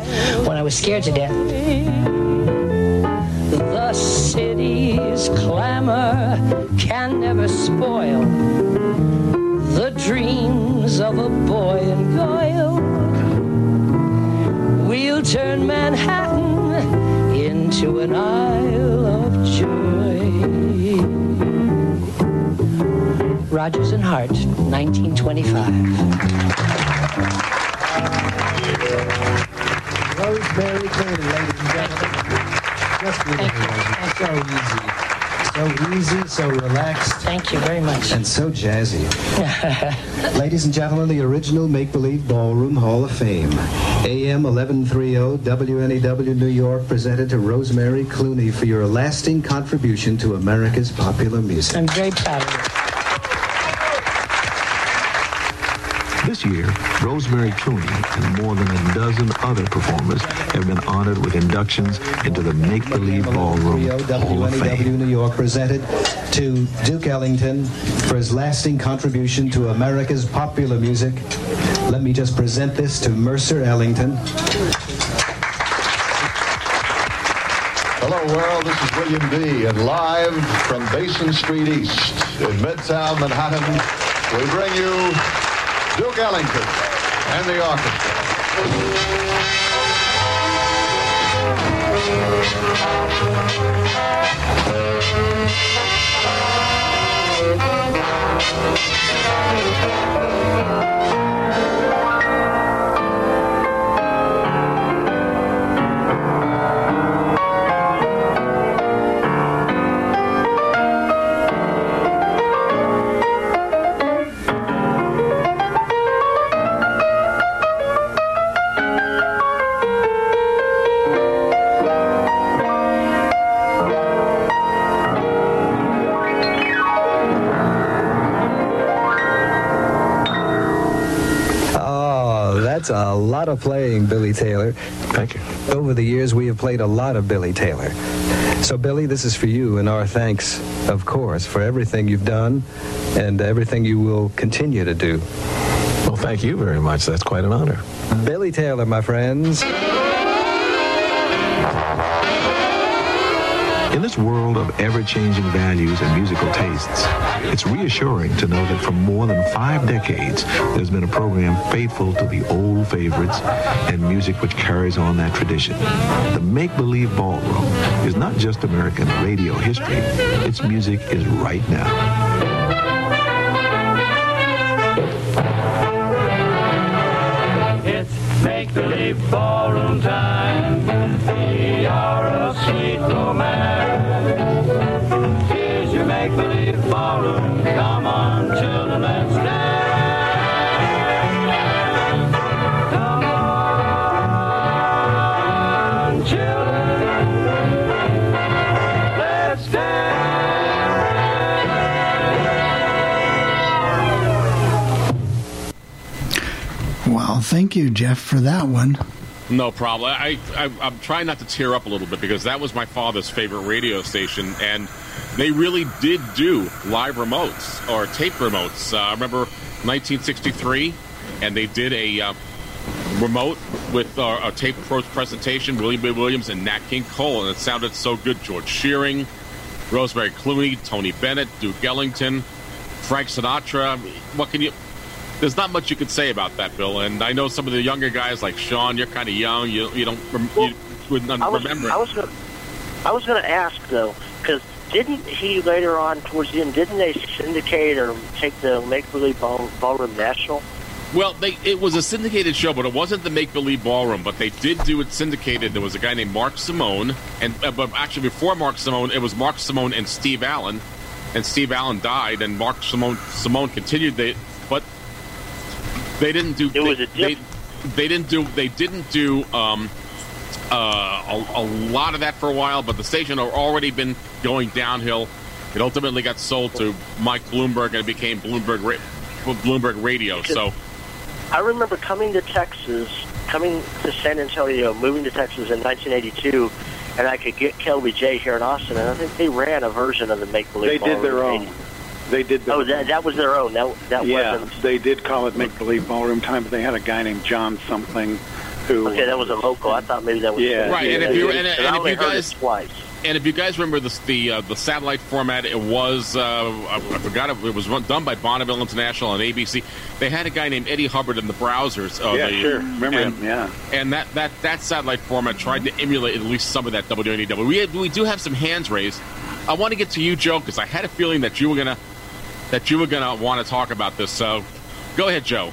when I was scared to death. The city's clamor can never spoil the dreams of a boy in Goyle. We'll turn Manhattan into an isle of joy. Rodgers and Hart, 1925. Rosemary Clooney, ladies and gentlemen. Just beautiful. So easy. So easy, so relaxed. Thank you very much. And so jazzy. Ladies and gentlemen, the original Make Believe Ballroom Hall of Fame. AM 1130 WNEW New York presented to Rosemary Clooney for your lasting contribution to America's popular music. I'm very proud of you. This year, Rosemary Clooney and more than a dozen other performers have been honored with inductions into the Make Believe Ballroom Hall of Fame. WNEW New York presented to Duke Ellington for his lasting contribution to America's popular music. Let me just present this to Mercer Ellington. Hello, world. This is William B. And live from Basin Street East in Midtown Manhattan, we bring you Duke Ellington and the orchestra. Of playing, Billy Taylor. Thank you. Over the years, we have played a lot of Billy Taylor. So, Billy, this is for you, and our thanks, of course, for everything you've done and everything you will continue to do. Well, thank you very much. That's quite an honor. Billy Taylor, my friends. In this world of ever-changing values and musical tastes, it's reassuring to know that for more than five decades, there's been a program faithful to the old favorites and music which carries on that tradition. The Make Believe Ballroom is not just American radio history, its music is right now. Make-believe ballroom time. We are a sweet romance. Thank you, Jeff, for that one. No problem. I, I I'm trying not to tear up a little bit because that was my father's favorite radio station, and they really did do live remotes or tape remotes. Uh, I remember 1963, and they did a uh, remote with uh, a tape presentation. William B. Williams and Nat King Cole, and it sounded so good. George Shearing, Rosemary Clooney, Tony Bennett, Duke Ellington, Frank Sinatra. What can you? There's not much you could say about that, Bill. And I know some of the younger guys, like Sean. You're kind of young. You you don't rem- you wouldn't I was, remember. I was gonna, I was going to ask though, because didn't he later on towards the end? Didn't they syndicate or take the Make Believe Ball, Ballroom National? Well, they it was a syndicated show, but it wasn't the Make Believe Ballroom. But they did do it syndicated. There was a guy named Mark Simone, and uh, but actually before Mark Simone, it was Mark Simone and Steve Allen, and Steve Allen died, and Mark Simone Simone continued. They but they didn't do. It was they, they, they didn't do. They didn't do. Um, uh, a, a lot of that for a while, but the station had already been going downhill. It ultimately got sold to Mike Bloomberg, and it became Bloomberg Ra- Bloomberg Radio. So I remember coming to Texas, coming to San Antonio, moving to Texas in 1982, and I could get KLBJ here in Austin, and I think they ran a version of the Make Believe. They did their own. They did. Their Oh, that, that was their own. That that yeah, wasn't. they did call it Make Believe Ballroom Time, but they had a guy named John something who. Okay, that was a local. I thought maybe that was Yeah. right, and if you and, I and if you guys twice. And if you guys remember the the, uh, the satellite format, it was uh, I, I forgot it, it was run, done by Bonneville International and ABC. They had a guy named Eddie Hubbard in the browsers. Uh, Yeah, the- sure. Remember and, him, yeah. And that, that, that satellite format tried to emulate at least some of that WNEW. We we do have some hands raised. I want to get to you, Joe, because I had a feeling that you were gonna that you were gonna want to talk about this. So, go ahead, Joe.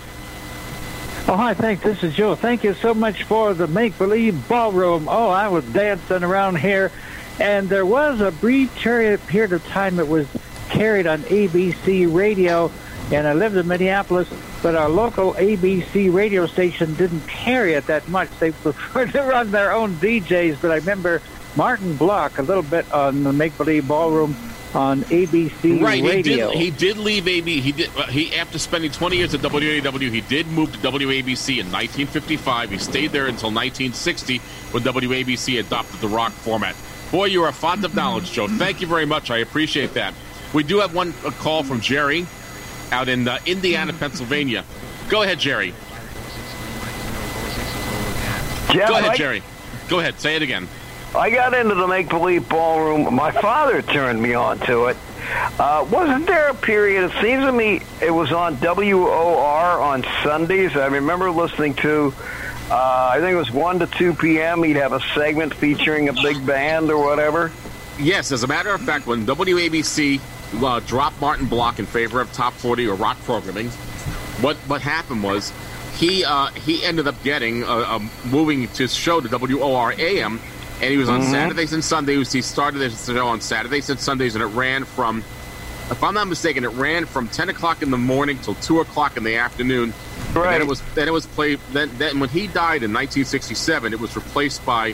Oh, hi, thanks. This is Joe. Thank you so much for the make believe ballroom. Oh, I was dancing around here, and there was a brief period of time that was carried on ABC radio, and I lived in Minneapolis, but our local ABC radio station didn't carry it that much. They preferred to run their own DJs, but I remember Martin Block a little bit on the make believe ballroom on ABC right, radio. he did. He did leave AB. He did. uh, He after spending 20 years at WNEW, he did move to WABC in 1955. He stayed there until 1960 when WABC adopted the rock format. Boy, you are fond of knowledge, Joe. Thank you very much. I appreciate that. We do have one a call from Jerry out in uh, Indiana, Pennsylvania. Go ahead, Jerry. Jeff, Go ahead, Jerry. Go ahead. Say it again. I got into the make believe ballroom. My father turned me on to it. Uh, wasn't there a period? It seems to me it was on WOR on Sundays. I remember listening to. Uh, I think it was one to two p.m. He'd have a segment featuring a big band or whatever. Yes, as a matter of fact, when WABC uh, dropped Martin Block in favor of top 40 or rock programming, what what happened was he uh, he ended up getting uh, moving to show to WOR AM, and he was on Mhm. Saturdays and Sundays. He started his show on Saturdays and Sundays, and it ran from, if I'm not mistaken, it ran from 10 o'clock in the morning till 2 o'clock in the afternoon. And then it was then it was played. Then then when he died in 1967, it was replaced by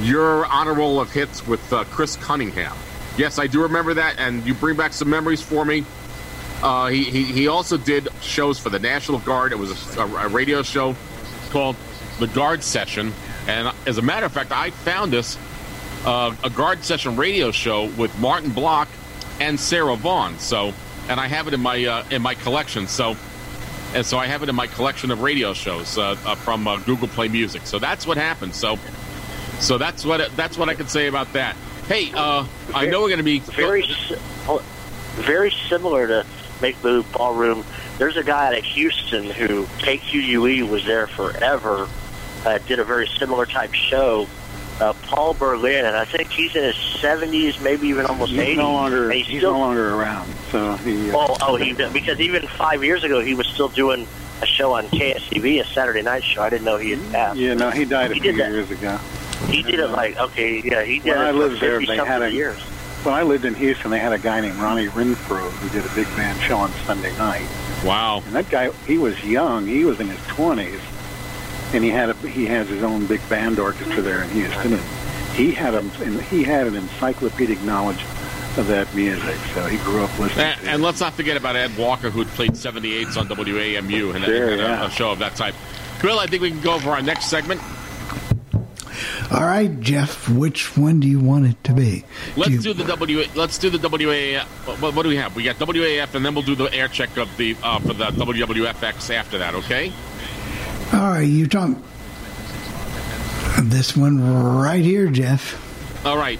your honor roll of hits with uh, Chris Cunningham. Yes, I do remember that, and you bring back some memories for me. Uh, he, he he also did shows for the National Guard. It was a, a radio show called the Guard Session, and as a matter of fact, I found this uh, a Guard Session radio show with Martin Block and Sarah Vaughn. So, and I have it in my uh, in my collection. So, and so I have it in my collection of radio shows uh, uh, from uh, Google Play Music. So that's what happened. So, so that's what that's what I can say about that. Hey, uh, I know we're going to be very, very similar to Make Believe Ballroom. There's a guy out of Houston who KQUE was there forever. Uh, did a very similar type show. Uh, Paul Berlin, and I think he's in his 70s, maybe even almost He's 80s. no longer he's, he's still no longer around. So he. Uh, Oh, oh, he because even five years ago he was still doing a show on KSTV, a Saturday night show. I didn't know he had passed. yeah, no, he died a He few that. years ago. He did it like okay, yeah, he did When it I lived there, 50 they had a years. When I lived in Houston, they had a guy named Ronnie Renfro who did a big band show on Sunday night. Wow. And that guy, he was young. He was in his twenties, and he had a he has his own big band orchestra there in Houston. And he had a and he had an encyclopedic knowledge of that music. So he grew up listening. And, and let's not forget about Ed Walker, who played 78s on WAMU and Sure, had a, yeah. a show of that type. Bill, I think we can go for our next segment. All right, Jeff, which one do you want it to be? Let's you- do the W. Let's do the WAF. What, what do we have? We got WAF, and then we'll do the air check of the uh, for the WWFX after that. Okay. All right, you talk. This one right here, Jeff. All right.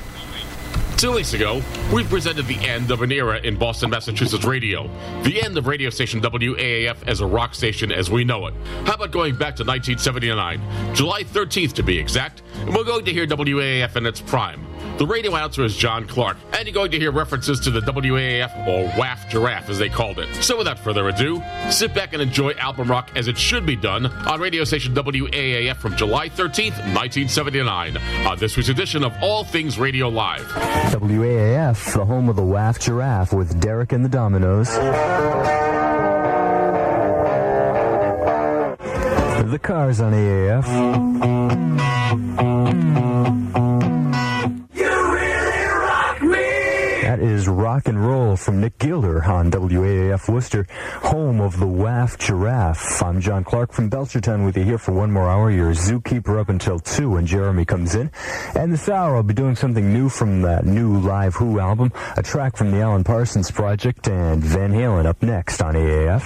Two weeks ago, we presented the end of an era in Boston, Massachusetts radio. The end of radio station WAAF as a rock station as we know it. How about going back to 1979, July 13th to be exact, and we're going to hear WAAF in its prime. The radio announcer is John Clark, and you're going to hear references to the WAAF or WAF Giraffe as they called it. So without further ado, sit back and enjoy album rock as it should be done on radio station WAAF from July 13th, 1979, on this week's edition of All Things Radio Live. WAAF, the home of the WAF Giraffe with Derek and the Dominoes. The cars on AAF. Is rock and roll from Nick Gilder on WAAF Worcester, home of the WAF Giraffe. I'm John Clark from Belchertown with you here for one more hour. Your zookeeper up until 2 when Jeremy comes in. And this hour I'll be doing something new from that new Live Who album, a track from the Alan Parsons Project, and Van Halen up next on AAF.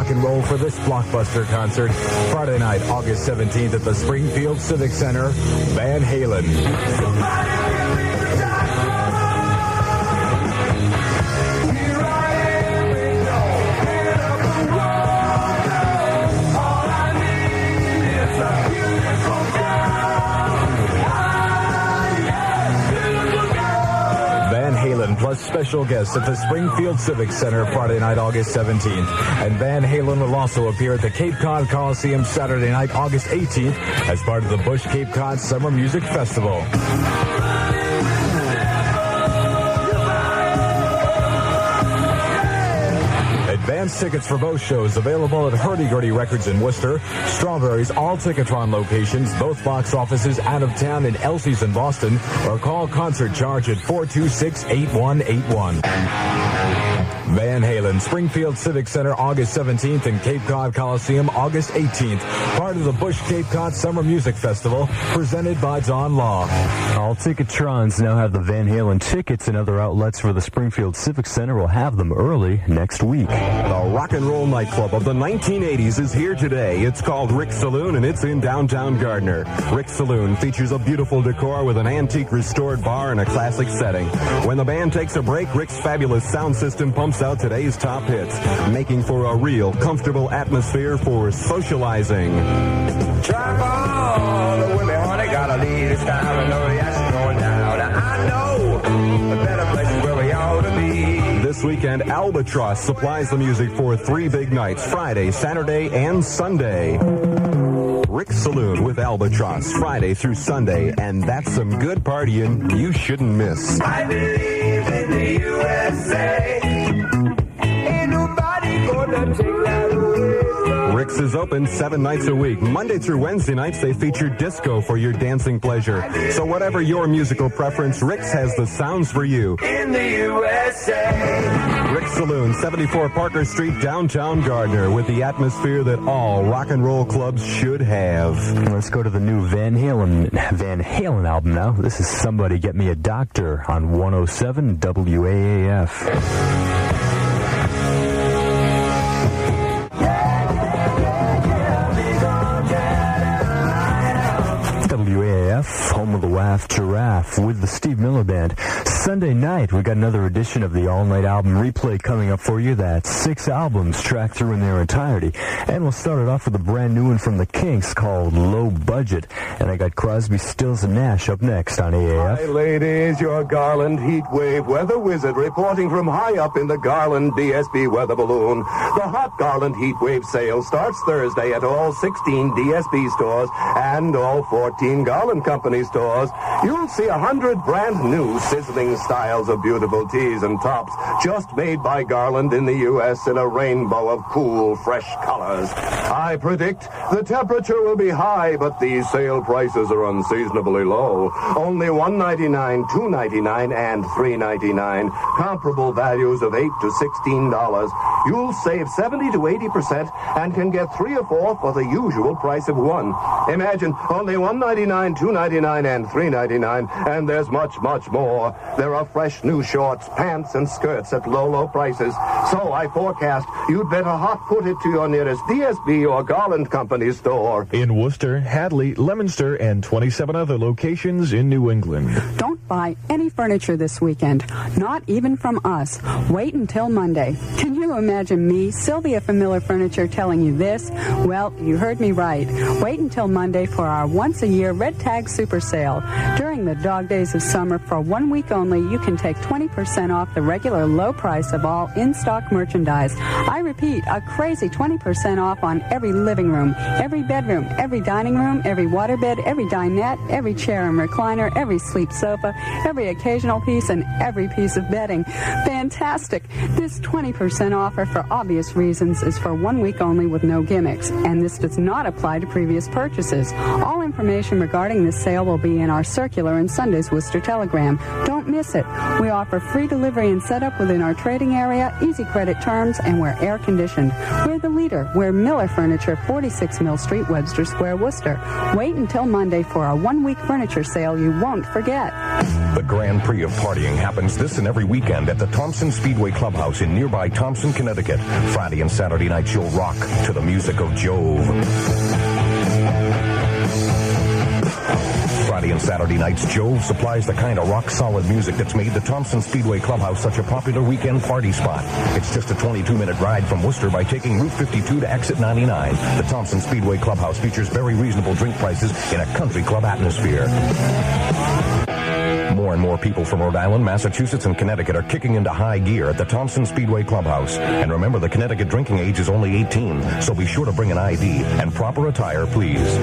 Rock and roll for this blockbuster concert. Friday night, August 17th at the Springfield Civic Center, Van Halen. Special guests at the Springfield Civic Center Friday night, August 17th. And Van Halen will also appear at the Cape Cod Coliseum Saturday night, August 18th as part of the Bush Cape Cod Summer Music Festival. Advance tickets for both shows available at Hurdy Gurdy Records in Worcester, Strawberries, all Ticketron locations, both box offices out of town in Elsie's in Boston, or call concert charge at 426-8181. Van Halen, Springfield Civic Center, August 17th, and Cape Cod Coliseum, August 18th. Part of the Bush Cape Cod Summer Music Festival, presented by Don Law. All Ticketrons now have the Van Halen tickets, and other outlets for the Springfield Civic Center will have them early next week. The rock and roll nightclub of the 1980s is here today. It's called Rick's Saloon and it's in downtown Gardner. Rick's Saloon features a beautiful decor with an antique restored bar and a classic setting. When the band takes a break, Rick's fabulous sound system pumps out today's top hits, making for a real comfortable atmosphere for socializing. All the women, honey, gotta leave this time. I know the action's going down. I know A better place where we ought to be. This weekend, Albatross supplies the music for three big nights Friday, Saturday, and Sunday. Rick Saloon with Albatross, Friday through Sunday, and that's some good partying you shouldn't miss. I believe in the USA. Rick's is open seven nights a week. Monday through Wednesday nights, they feature disco for your dancing pleasure. So whatever your musical preference, Rick's has the sounds for you. In the USA. Rick's Saloon, 74 Parker Street, downtown Gardner, with the atmosphere that all rock and roll clubs should have. Let's go to the new Van Halen Van Halen album now. This is Somebody Get Me a Doctor on 107 WAAF. Home of the WAF Giraffe, with the Steve Miller Band. Sunday night, we got another edition of the All Night Album replay coming up for you. That's six albums tracked through in their entirety. And we'll start it off with a brand new one from the Kinks called Low Budget. And I got Crosby, Stills, and Nash up next on AAF. Hi, ladies, your Garland heat wave weather wizard reporting from high up in the Garland DSB weather balloon. The hot Garland heat wave sale starts Thursday at all 16 DSB stores and all 14 Garland Company stores. You'll see a hundred brand new sizzling styles of beautiful tees and tops just made by Garland in the U.S. in a rainbow of cool, fresh colors. I predict the temperature will be high, but these sale prices are unseasonably low. Only $1.99, $2.99, and $3.99. Comparable values of 8 to $16. You'll save 70 to 80% and can get three or four for the usual price of one. Imagine only $1.99, $2.99, and $3.99, and there's much, much more. There are fresh new shorts, pants, and skirts at low, low prices. So I forecast you'd better hot foot it to your nearest DSB or Garland Company store. In Worcester, Hadley, Leominster, and 27 other locations in New England. Don't buy any furniture this weekend, not even from us. Wait until Monday. Can you imagine me, Sylvia from Miller Furniture, telling you this? Well, you heard me right. Wait until Monday for our once a year Red Tag Super Sale. During the dog days of summer, for one week only, you can take 20% off the regular low price of all in stock merchandise. I repeat, a crazy 20% off on every living room, every bedroom, every dining room, every waterbed, every dinette, every chair and recliner, every sleep sofa, every occasional piece, and every piece of bedding. Fantastic! This 20% offer, for obvious reasons, is for one week only with no gimmicks, and this does not apply to previous purchases. All information regarding this sale will be in our circular in Sunday's Worcester Telegram. Don't miss it. We offer free delivery and setup within our trading area, easy credit terms, and we're air conditioned. We're the leader. We're Miller Furniture, 46 Mill Street, Webster Square, Worcester. Wait until Monday for our one week furniture sale you won't forget. The Grand Prix of partying happens this and every weekend at the Thompson Speedway Clubhouse in nearby Thompson, Connecticut. Friday and Saturday nights you'll rock to the music of Jove. Saturday nights, Jove supplies the kind of rock-solid music that's made the Thompson Speedway Clubhouse such a popular weekend party spot. It's just a 22-minute ride from Worcester by taking Route 52 to Exit 99. The Thompson Speedway Clubhouse features very reasonable drink prices in a country club atmosphere. More and more people from Rhode Island, Massachusetts, and Connecticut are kicking into high gear at the Thompson Speedway Clubhouse. And remember, the Connecticut drinking age is only 18, so be sure to bring an ID and proper attire, please.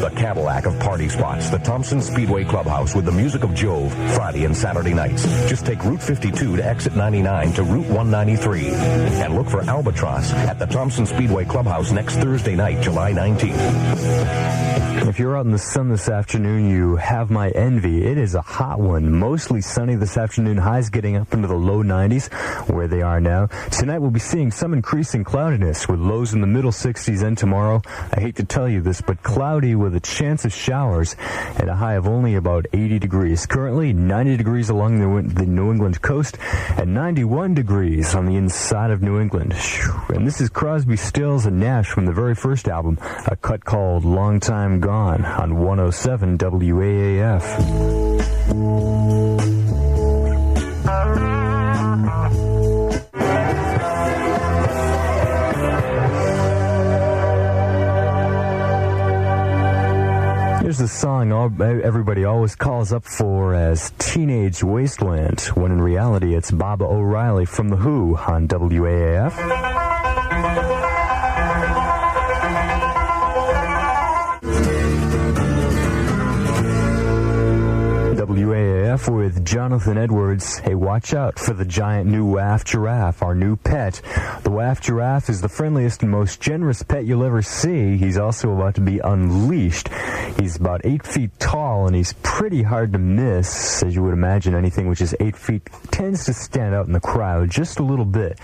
The Cadillac of party spots, the Thompson Speedway Clubhouse with the music of Jove, Friday and Saturday nights. Just take Route 52 to exit 99 to Route 193. And look for Albatross at the Thompson Speedway Clubhouse next Thursday night, July 19th. If you're out in the sun this afternoon, you have my envy. It is a hot one. Mostly sunny this afternoon. Highs getting up into the low 90s, where they are now. Tonight we'll be seeing some increasing cloudiness with lows in the middle 60s, and tomorrow, I hate to tell you this, but cloudy with a chance of showers and a high of only about 80 degrees. Currently, 90 degrees along the, the New England coast and 91 degrees on the inside of New England. And this is Crosby, Stills, and Nash from the very first album, a cut called Long Time Gone on on 107 WAAF. Here's the song everybody always calls up for as Teenage Wasteland, when in reality it's Baba O'Riley from The Who on WAAF. With Jonathan Edwards. Hey, watch out for the giant new WAF giraffe, our new pet. The WAF giraffe is the friendliest and most generous pet you'll ever see. He's also about to be unleashed. He's about eight feet tall and he's pretty hard to miss. As you would imagine, anything which is eight feet tends to stand out in the crowd just a little bit.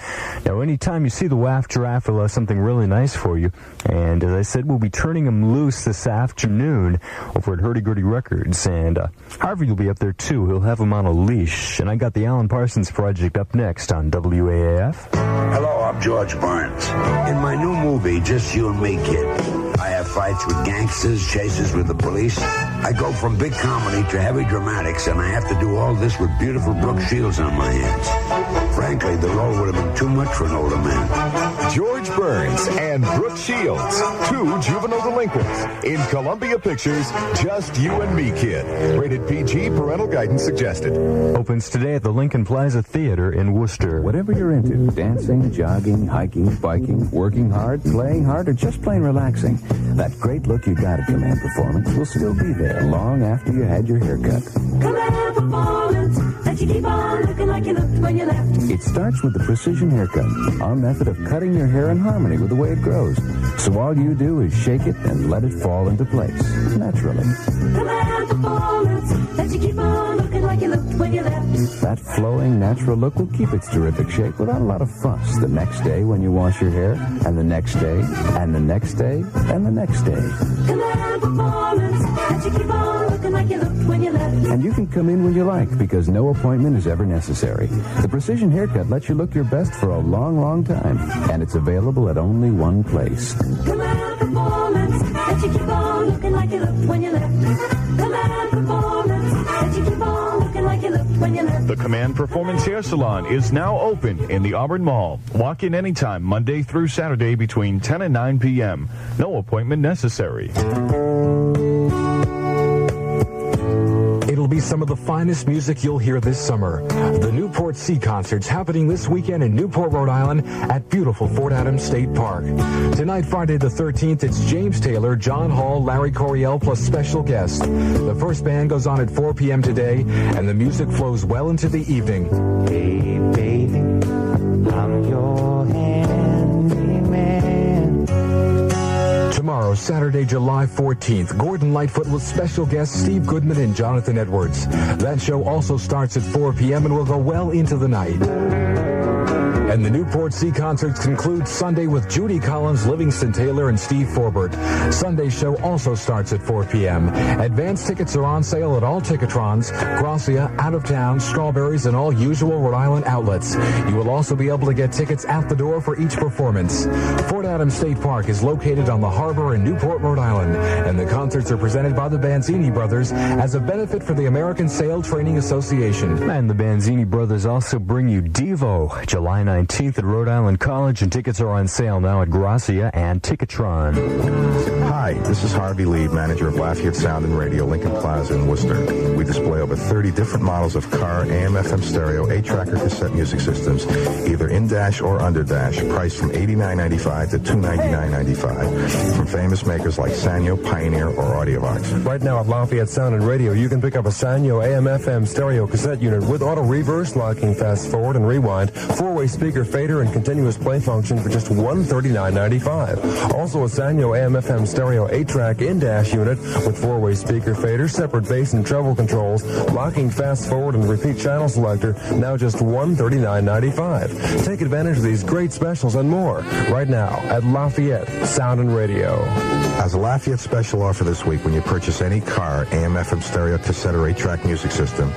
Now, anytime you see the WAF giraffe, we'll have something really nice for you. And as I said, we'll be turning him loose this afternoon over at Hurdy Gurdy Records. And uh, Harvey will be up there too. He'll have him on a leash. And I got the Alan Parsons Project up next on WAAF. Hello, I'm George Burns. In my new movie, Just You and Me, Kid, I have fights with gangsters, chases with the police. I go from big comedy to heavy dramatics, and I have to do all this with beautiful Brooke Shields on my hands. Frankly, the role would have been too much for an older man. George Burns and Brooke Shields, two juvenile delinquents in Columbia Pictures' Just You and Me Kid. Rated PG, parental guidance suggested. Opens today at the Lincoln Plaza Theater in Worcester. Whatever you're into, dancing, jogging, hiking, biking, working hard, playing hard, or just plain relaxing, that great look you got at Command Performance will still be there long after you had your haircut. Command performance, that you keep on looking like you looked when you left. It starts with the precision haircut, our method of cutting your hair in harmony with the way it grows. So all you do is shake it and let it fall into place, naturally. You keep on looking like you looked when you left. That flowing, natural look will keep its terrific shape without a lot of fuss the next day when you wash your hair, and the next day, and the next day, and the next day. Command performance, that you keep on looking like you looked when you left. And you can come in when you like because no appointment is ever necessary. The Precision Haircut lets you look your best for a long, long time, and it's available at only one place. Command performance, that you keep on looking like you looked when you left. The Command Performance Hair Salon is now open in the Auburn Mall. Walk in anytime, Monday through Saturday between 10 and 9 p.m. No appointment necessary. It'll be some of the finest music you'll hear this summer. The Newport Sea Concert's happening this weekend in Newport, Rhode Island at beautiful Fort Adams State Park. Tonight, Friday the 13th, it's James Taylor, John Hall, Larry Coryell, plus special guests. The first band goes on at 4 p.m. today, and the music flows well into the evening. Hey, baby, Tomorrow, Saturday, July 14th, Gordon Lightfoot with special guests Steve Goodman and Jonathan Edwards. That show also starts at 4 p.m. and will go well into the night. And the Newport Sea concerts conclude Sunday with Judy Collins, Livingston Taylor, and Steve Forbert. Sunday's show also starts at 4 p.m. Advance tickets are on sale at all Ticketrons, Gracia, Out of Town, Strawberries, and all usual Rhode Island outlets. You will also be able to get tickets at the door for each performance. Fort Adams State Park is located on the harbor in Newport, Rhode Island, and the concerts are presented by the Banzini Brothers as a benefit for the American Sail Training Association. And the Banzini brothers also bring you Devo, July 19th at Rhode Island College, and tickets are on sale now at Gracia and Ticketron. Hi, this is Harvey Lead, manager of Lafayette Sound and Radio, Lincoln Plaza in Worcester. We display over 30 different models of car, AM, FM stereo, 8-tracker cassette music systems, either in-dash or under-dash, priced from $89.95 to $299.95, from famous makers like Sanyo, Pioneer, or Audiovox. Right now at Lafayette Sound and Radio, you can pick up a Sanyo AM/FM stereo cassette unit with auto reverse, locking fast forward and rewind, four-way speaker fader, and continuous play function for just $139.95. Also a Sanyo AM/FM stereo 8-track in-dash unit with four-way speaker fader, separate bass and treble controls, locking fast forward and repeat channel selector, now just $139.95. Take advantage of these great specials and more right now at Lafayette Sound and Radio. As a Lafayette special offer this week, when you purchase any car, AM, FM stereo, cassette, or 8-track music system,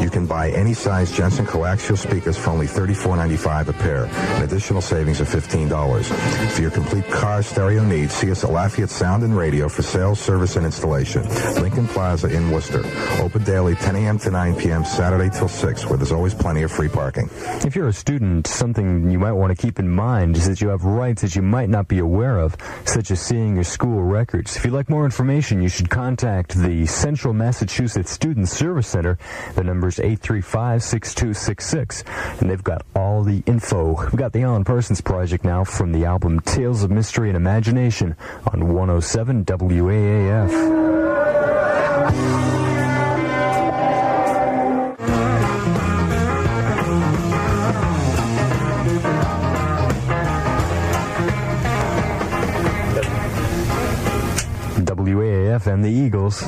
you can buy any size Jensen coaxial speakers for only $34.95 at pair, an additional savings of $15. For your complete car stereo needs, see us at Lafayette Sound and Radio for sales, service, and installation. Lincoln Plaza in Worcester. Open daily 10 a.m. to 9 p.m. Saturday till 6, where there's always plenty of free parking. If you're a student, something you might want to keep in mind is that you have rights that you might not be aware of, such as seeing your school records. If you'd like more information, you should contact the Central Massachusetts Student Service Center. The number is 835-6266, and they've got all the info. We've got the Alan Parsons Project now from the album Tales of Mystery and Imagination on 107 WAAF. WAAF and the Eagles.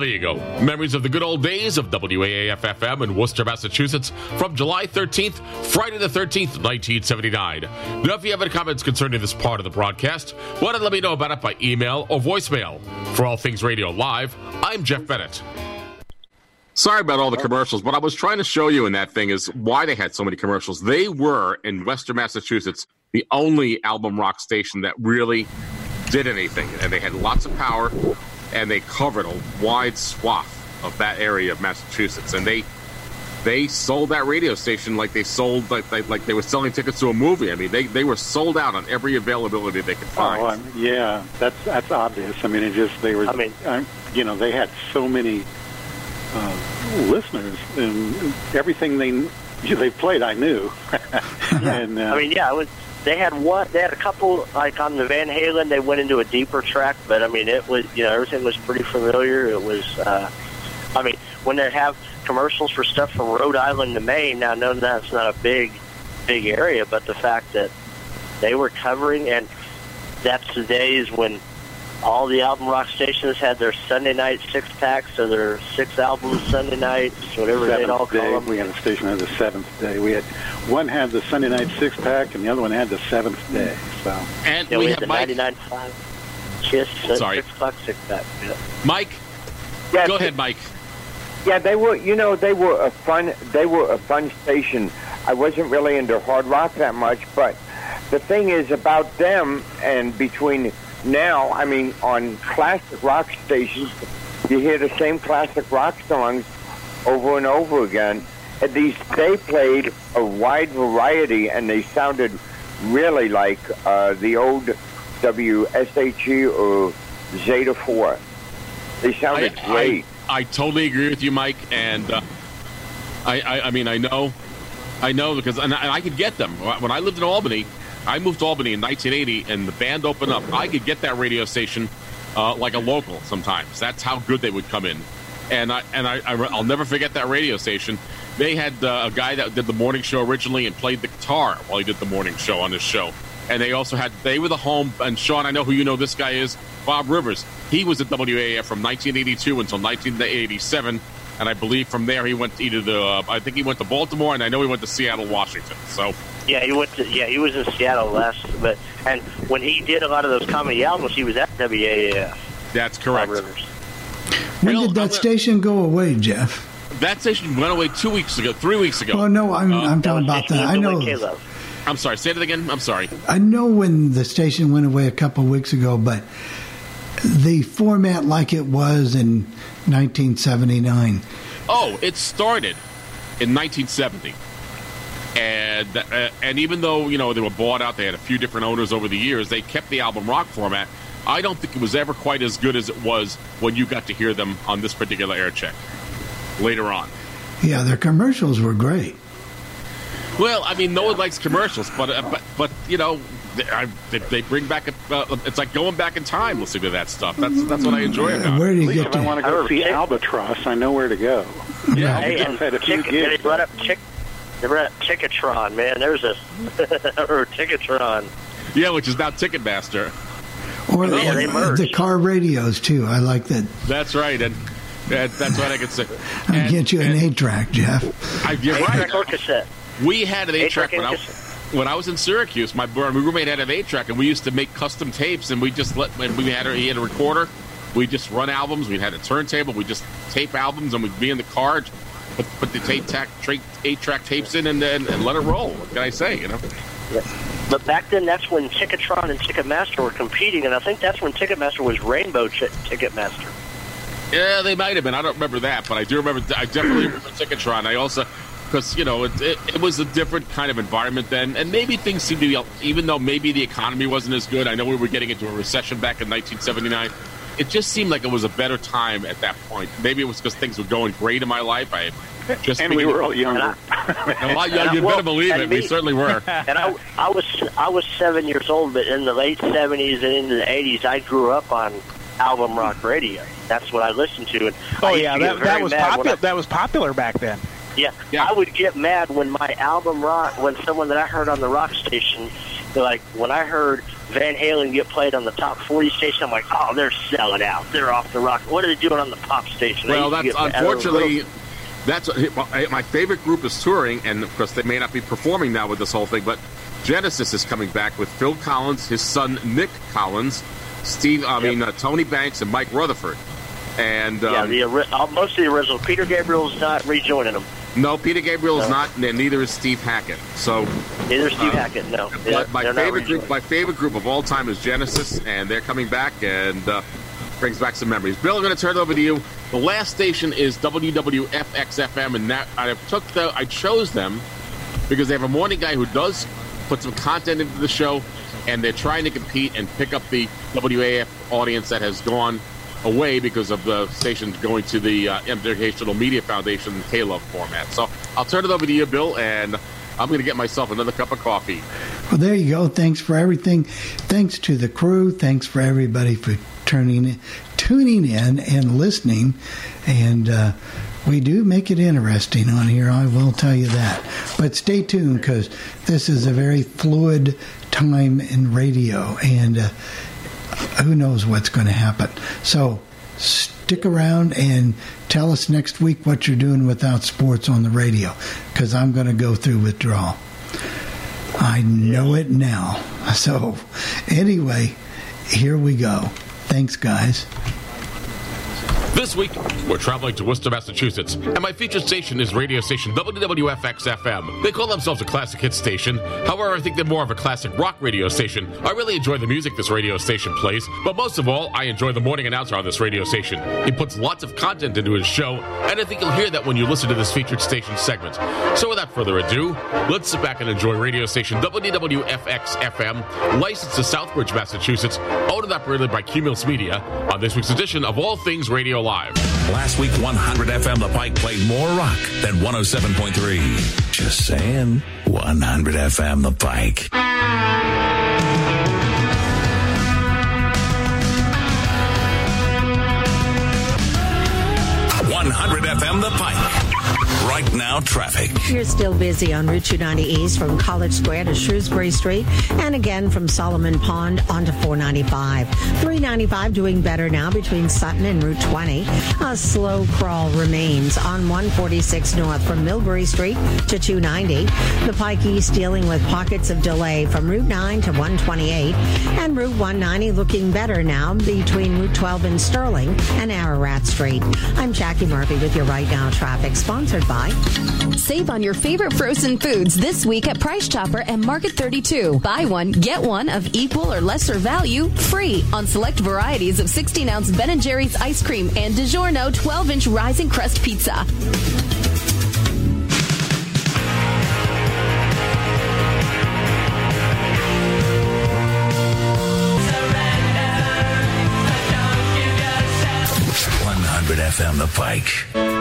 There you go. Memories of the good old days of WAAF in Worcester, Massachusetts from July 13th, Friday the 13th, 1979. Now, if you have any comments concerning this part of the broadcast, why don't let me know about it by email or voicemail. For All Things Radio Live, I'm Jeff Bennett. Sorry about all the commercials, but I was trying to show you in that thing is why they had so many commercials. They were in Western Massachusetts the only album rock station that really did anything, and they had lots of power, and they covered a wide swath of that area of Massachusetts, and they they sold that radio station like they sold like like, like they were selling tickets to a movie. I mean, they they were sold out on every availability they could find. Oh, I'm, yeah, that's that's obvious. I mean, it just they were. I mean, you know, they had so many uh, listeners, and everything they they played, I knew. and uh, I mean, yeah, it was. They had one. They had a couple like on the Van Halen. They went into a deeper track, but I mean, it was you know everything was pretty familiar. It was. uh I mean, when they have commercials for stuff from Rhode Island to Maine, now no, that's not a big, big area, but the fact that they were covering, and that's the days when all the album rock stations had their Sunday night six packs or their six albums Sunday nights, whatever they'd all seventh day, them. we had a station that had the seventh day. We had one had the Sunday night six pack, and the other one had the seventh day. So And Yeah, we, we have had the Mike. 99.5 Kiss uh, Sorry. six o'clock six pack. Yeah. Mike, Yeah, go ahead, Mike. Yeah, they were. You know, they were a fun. They were a fun station. I wasn't really into hard rock that much, but the thing is about them and between now, I mean, on classic rock stations, you hear the same classic rock songs over and over again. At least they played a wide variety, and they sounded really like uh, the old WSHE or Zeta Four. They sounded I, great. I, I totally agree with you, Mike. And uh, I, I, I mean, I know, I know because and I, and I could get them when I lived in Albany. I moved to Albany in 1980, and the band opened up. I could get that radio station uh, like a local sometimes. That's how good they would come in. And I and I, I will never forget that radio station. They had uh, a guy that did the morning show originally and played the guitar while he did the morning show on his show. And they also had they were the home. And Sean, I know who you know. This guy is Bob Rivers. He was at WAF from 1982 until 1987, and I believe from there he went either the uh, I think he went to Baltimore, and I know he went to Seattle, Washington. So Yeah, he went to yeah he was in Seattle last, but and when he did a lot of those comedy albums, he was at WAAF. that's correct. Rivers. When did that station go away, Jeff? That station went away two weeks ago, three weeks ago. Well, no, I'm, Uh, I'm talking about that. I know. I'm sorry. Say that again. I'm sorry. I know when the station went away a couple of weeks ago, but the format like it was in 1979. Oh, it started in 1970, and uh, and even though you know they were bought out, they had a few different owners over the years. They kept the album rock format. I don't think it was ever quite as good as it was when you got to hear them on this particular air check later on. Yeah, their commercials were great. Well, I mean, no one likes commercials, but uh, but but you know, they, I, they, they bring back a. Uh, it's like going back in time listening to that stuff. That's that's what I enjoy about. Where do you At least get if I to? want to go see Albatross, I know where to go. Yeah, Hey, and had a few Ticket- they gigs. brought up Tick, they brought up Ticketron, man. There's a or Ticketron. Yeah, which is now Ticketmaster. Or oh, Yeah, they the, merged. the car radios too. I like that. That's right, and. and that's what I could say. I get you an eight track, Jeff. I, you're Eight-track right. or cassette. We had an eight track when I, and when I was in Syracuse. My, my roommate had an eight track, and we used to make custom tapes, and we just let when we had he had a recorder, we just run albums. We had a turntable. We just tape albums, and we'd be in the car, put, put the tape tack, tra- eight track tapes in, and, and, and let it roll. What can I say? You know. But back then, that's when Ticketron and Ticketmaster were competing, and I think that's when Ticketmaster was Rainbow Ch- Ticketmaster. Yeah, they might have been. I don't remember that, but I do remember. I definitely remember Ticketron. I also, because you know, it, it, it was a different kind of environment then, and maybe things seemed to be, even though maybe the economy wasn't as good. I know we were getting into a recession back in 1979. It just seemed like it was a better time at that point. Maybe it was because things were going great in my life. I just And we were all younger. A lot younger. You Well, better believe and it. We certainly were. and I, I was I was seven years old, but in the late seventies and into the eighties, I grew up on album rock radio. That's what I listened to. And Oh used yeah, that, very that was popular. That was popular back then. yeah, I would get mad when my album rock, when someone that I heard on the rock station, they're like when I heard Van Halen get played on the top forty station, I'm like, oh, they're selling out. They're off the rock. What are they doing on the pop station? I Well, that's get mad. I unfortunately that's my favorite group is touring, and of course they may not be performing now with this whole thing, but Genesis is coming back with Phil Collins, his son Nick Collins, Steve, I mean uh, Tony Banks, and Mike Rutherford. And um, yeah, the uh, most of the original. Peter Gabriel's not rejoining them. No, Peter Gabriel is No. not, and neither is Steve Hackett. So Neither Steve uh, Hackett. No, But my they're favorite group, my favorite group of all time is Genesis, and they're coming back and uh, brings back some memories. Bill, I'm going to turn it over to you. The last station is WWFXFM, and that I took the, I chose them because they have a morning guy who does put some content into the show, and they're trying to compete and pick up the WAF audience that has gone away because of the station going to the uh, Educational Media Foundation K-Love format. So I'll turn it over to you, Bill, and I'm going to get myself another cup of coffee. Well, there you go. Thanks for everything. Thanks to the crew. Thanks for everybody for turning in, tuning in and listening. And uh, we do make it interesting on here. I will tell you that. But stay tuned because this is a very fluid time in radio, and uh, who knows what's going to happen. So stick around and tell us next week what you're doing without sports on the radio because I'm going to go through withdrawal. I know it now. So, anyway, here we go. Thanks, guys. This week, we're traveling to Worcester, Massachusetts, and my featured station is radio station WWFX FM. They call themselves a classic hit station. However, I think they're more of a classic rock radio station. I really enjoy the music this radio station plays, but most of all, I enjoy the morning announcer on this radio station. He puts lots of content into his show, and I think you'll hear that when you listen to this featured station segment. So, without further ado, let's sit back and enjoy radio station WWFX FM, licensed to Southbridge, Massachusetts, owned and operated by Cumulus Media, on this week's edition of All Things Radio Live. Last week, 100 FM The Pike played more rock than 107.3. Just saying, 100 FM The Pike. 100 FM The Pike. Right now, traffic. You're still busy on Route 290 East from College Square to Shrewsbury Street, and again from Solomon Pond onto 495. 395 doing better now between Sutton and Route 20. A slow crawl remains on 146 North from Millbury Street to 290. The Pike East dealing with pockets of delay from Route 9 to 128, and Route 190 looking better now between Route 12 and Sterling and Ararat Street. I'm Jackie Murphy with your Right Now traffic, sponsored by. Save on your favorite frozen foods this week at Price Chopper and Market 32. Buy one, get one of equal or lesser value free on select varieties of 16 ounce Ben & Jerry's ice cream and DiGiorno 12 inch rising crust pizza. FM The Pike.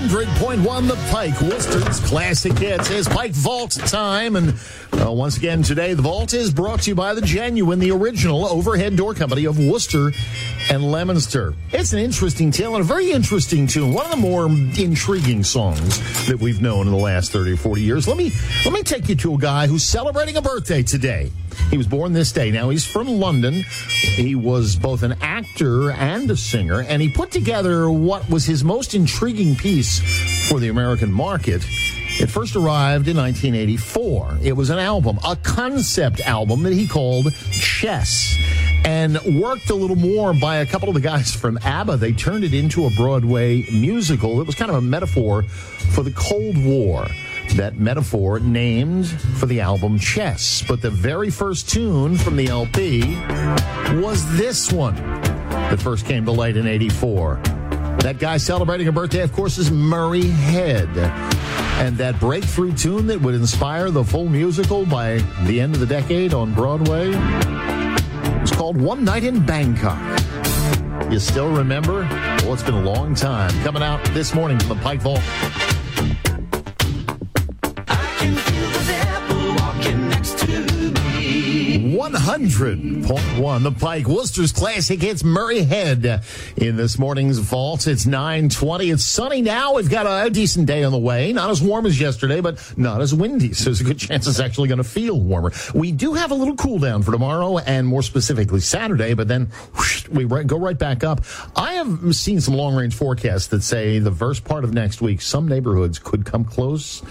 One hundred point one, the Pike Worcester's classic hits is Pike Vault time, and uh, once again today the Vault is brought to you by the genuine, the original overhead door company of Worcester and Leominster. It's an interesting tale and a very interesting tune. One of the more intriguing songs that we've known in the last thirty or forty years. Let me let me take you to a guy who's celebrating a birthday today. He was born this day. Now he's from London. He was both an actor and a singer, and he put together what was his most intriguing piece for the American market. It first arrived in 1984. It was an album, a concept album that he called Chess, and worked a little more by a couple of the guys from ABBA. They turned it into a Broadway musical. It was kind of a metaphor for the Cold War. That metaphor named for the album Chess. But the very first tune from the LP was this one that first came to light in 84. That guy celebrating a birthday, of course, is Murray Head. And that breakthrough tune that would inspire the full musical by the end of the decade on Broadway was called One Night in Bangkok. You still remember? Well, it's been a long time. Coming out this morning from the Pike Vault. 100.1 The Pike. Worcester's Classic hits Murray Head in this morning's vault. It's 920. It's sunny now. We've got a decent day on the way. Not as warm as yesterday, but not as windy. So there's a good chance it's actually going to feel warmer. We do have a little cool down for tomorrow and more specifically Saturday, but then whoosh, we go right back up. I have seen some long range forecasts that say the first part of next week, some neighborhoods could come close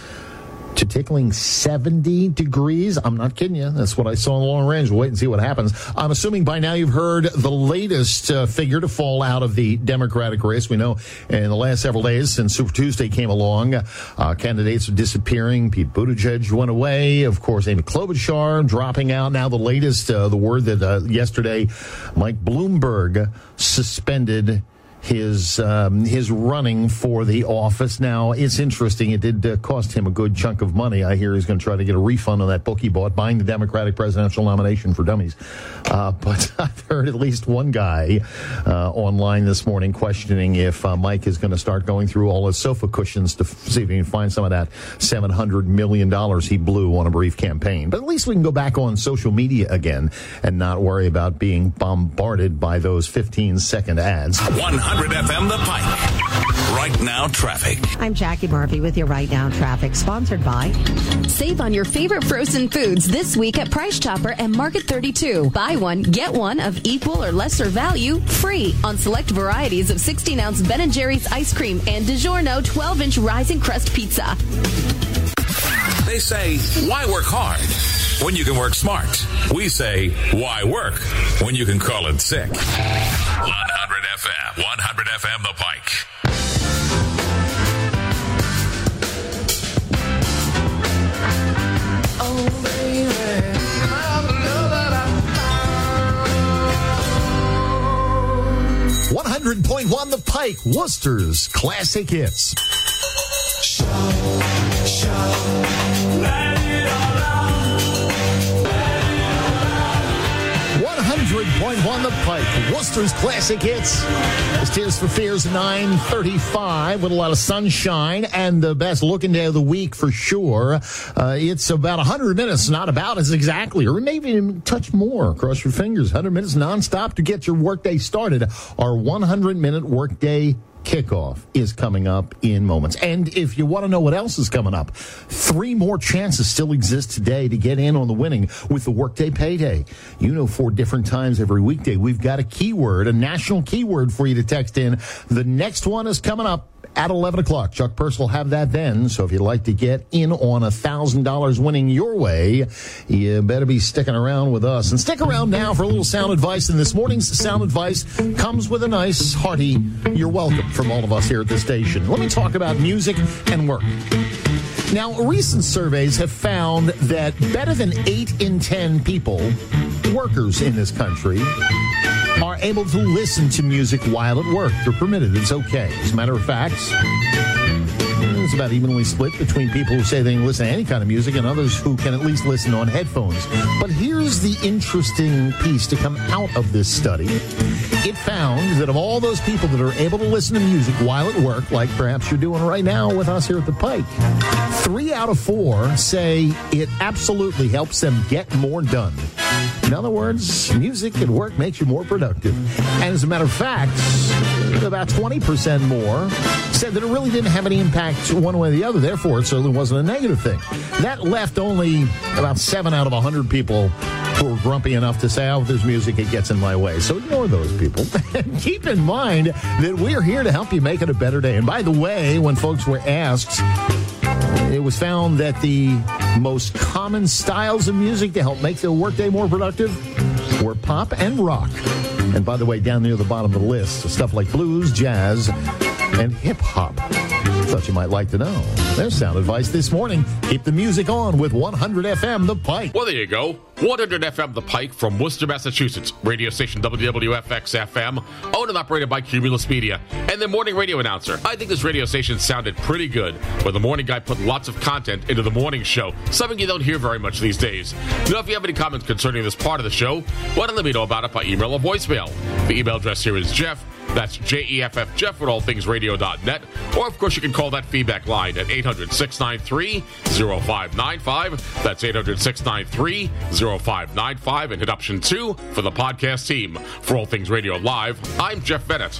to tickling 70 degrees. I'm not kidding you. That's what I saw in the long range. We'll wait and see what happens. I'm assuming by now you've heard the latest uh, figure to fall out of the Democratic race. We know in the last several days since Super Tuesday came along, uh, candidates are disappearing. Pete Buttigieg went away. Of course, Amy Klobuchar dropping out. Now the latest, uh, the word that uh, yesterday Mike Bloomberg suspended his um, his running for the office. Now it's interesting. It did uh, cost him a good chunk of money. I hear he's going to try to get a refund on that book he bought, buying the Democratic presidential nomination for dummies. Uh, but I've heard at least one guy uh, online this morning questioning if uh, Mike is going to start going through all his sofa cushions to see if he can find some of that seven hundred million dollars he blew on a brief campaign. But at least we can go back on social media again and not worry about being bombarded by those fifteen second ads. 100 FM The Pike. Right now, traffic. I'm Jackie Murphy with your Right Now Traffic, sponsored by Save on your favorite frozen foods this week at Price Chopper and Market 32. Buy one, get one of equal or lesser value free on select varieties of 16 ounce Ben & Jerry's ice cream and DiGiorno 12 inch rising crust pizza. They say, why work hard when you can work smart? We say, why work when you can call it sick? 100 FM, 100 FM The Pike. One hundred point one The Pike, Worcester's classic hits. 100.1 The Pike, Worcester's classic hits. It's Tears for Fears 935 with a lot of sunshine and the best looking day of the week for sure. Uh, it's about 100 minutes, not about as exactly, or maybe even touch more. Cross your fingers. 100 minutes nonstop to get your workday started. Our 100 minute workday kickoff is coming up in moments. And if you want to know what else is coming up, three more chances still exist today to get in on the winning with the Workday Payday. You know, four different times every weekday, we've got a keyword, a national keyword for you to text in. The next one is coming up at 11 o'clock. Chuck Purse will have that then. So if you'd like to get in on a $1,000 winning your way, you better be sticking around with us. And stick around now for a little sound advice. And this morning's sound advice comes with a nice, hearty, you're welcome from all of us here at the station. Let me talk about music and work. Now, recent surveys have found that better than 8 in 10 people, workers in this country, are able to listen to music while at work. They're permitted. It's okay. As a matter of fact, it's about evenly split between people who say they can listen to any kind of music and others who can at least listen on headphones. But here's the interesting piece to come out of this study. It found that of all those people that are able to listen to music while at work, like perhaps you're doing right now with us here at the Pike, three out of four say it absolutely helps them get more done. In other words, music at work makes you more productive. And as a matter of fact, about 20% more said that it really didn't have any impact one way or the other. Therefore, it certainly wasn't a negative thing. That left only about 7 out of 100 people who were grumpy enough to say, oh, there's music, it gets in my way. So ignore those people. and keep in mind that we're here to help you make it a better day. And by the way, when folks were asked, it was found that the most common styles of music to help make their workday more productive were pop and rock. And by the way, down near the bottom of the list, stuff like blues, jazz, and hip hop. Thought you might like to know. There's sound advice this morning. Keep the music on with 100 FM The Pike. Well, there you go. 100 FM The Pike from Worcester, Massachusetts. Radio station WWFX FM, owned and operated by Cumulus Media. And the morning radio announcer. I think this radio station sounded pretty good, where the morning guy put lots of content into the morning show, something you don't hear very much these days. Now, if you have any comments concerning this part of the show, why don't let me know about it by email or voicemail. The email address here is Jeff. That's J-E-F-F Jeff at allthingsradio.net. Or, of course, you can call that feedback line at 800-693-0595. That's 800-693-0595 and hit option two for the podcast team. For All Things Radio Live, I'm Jeff Bennett.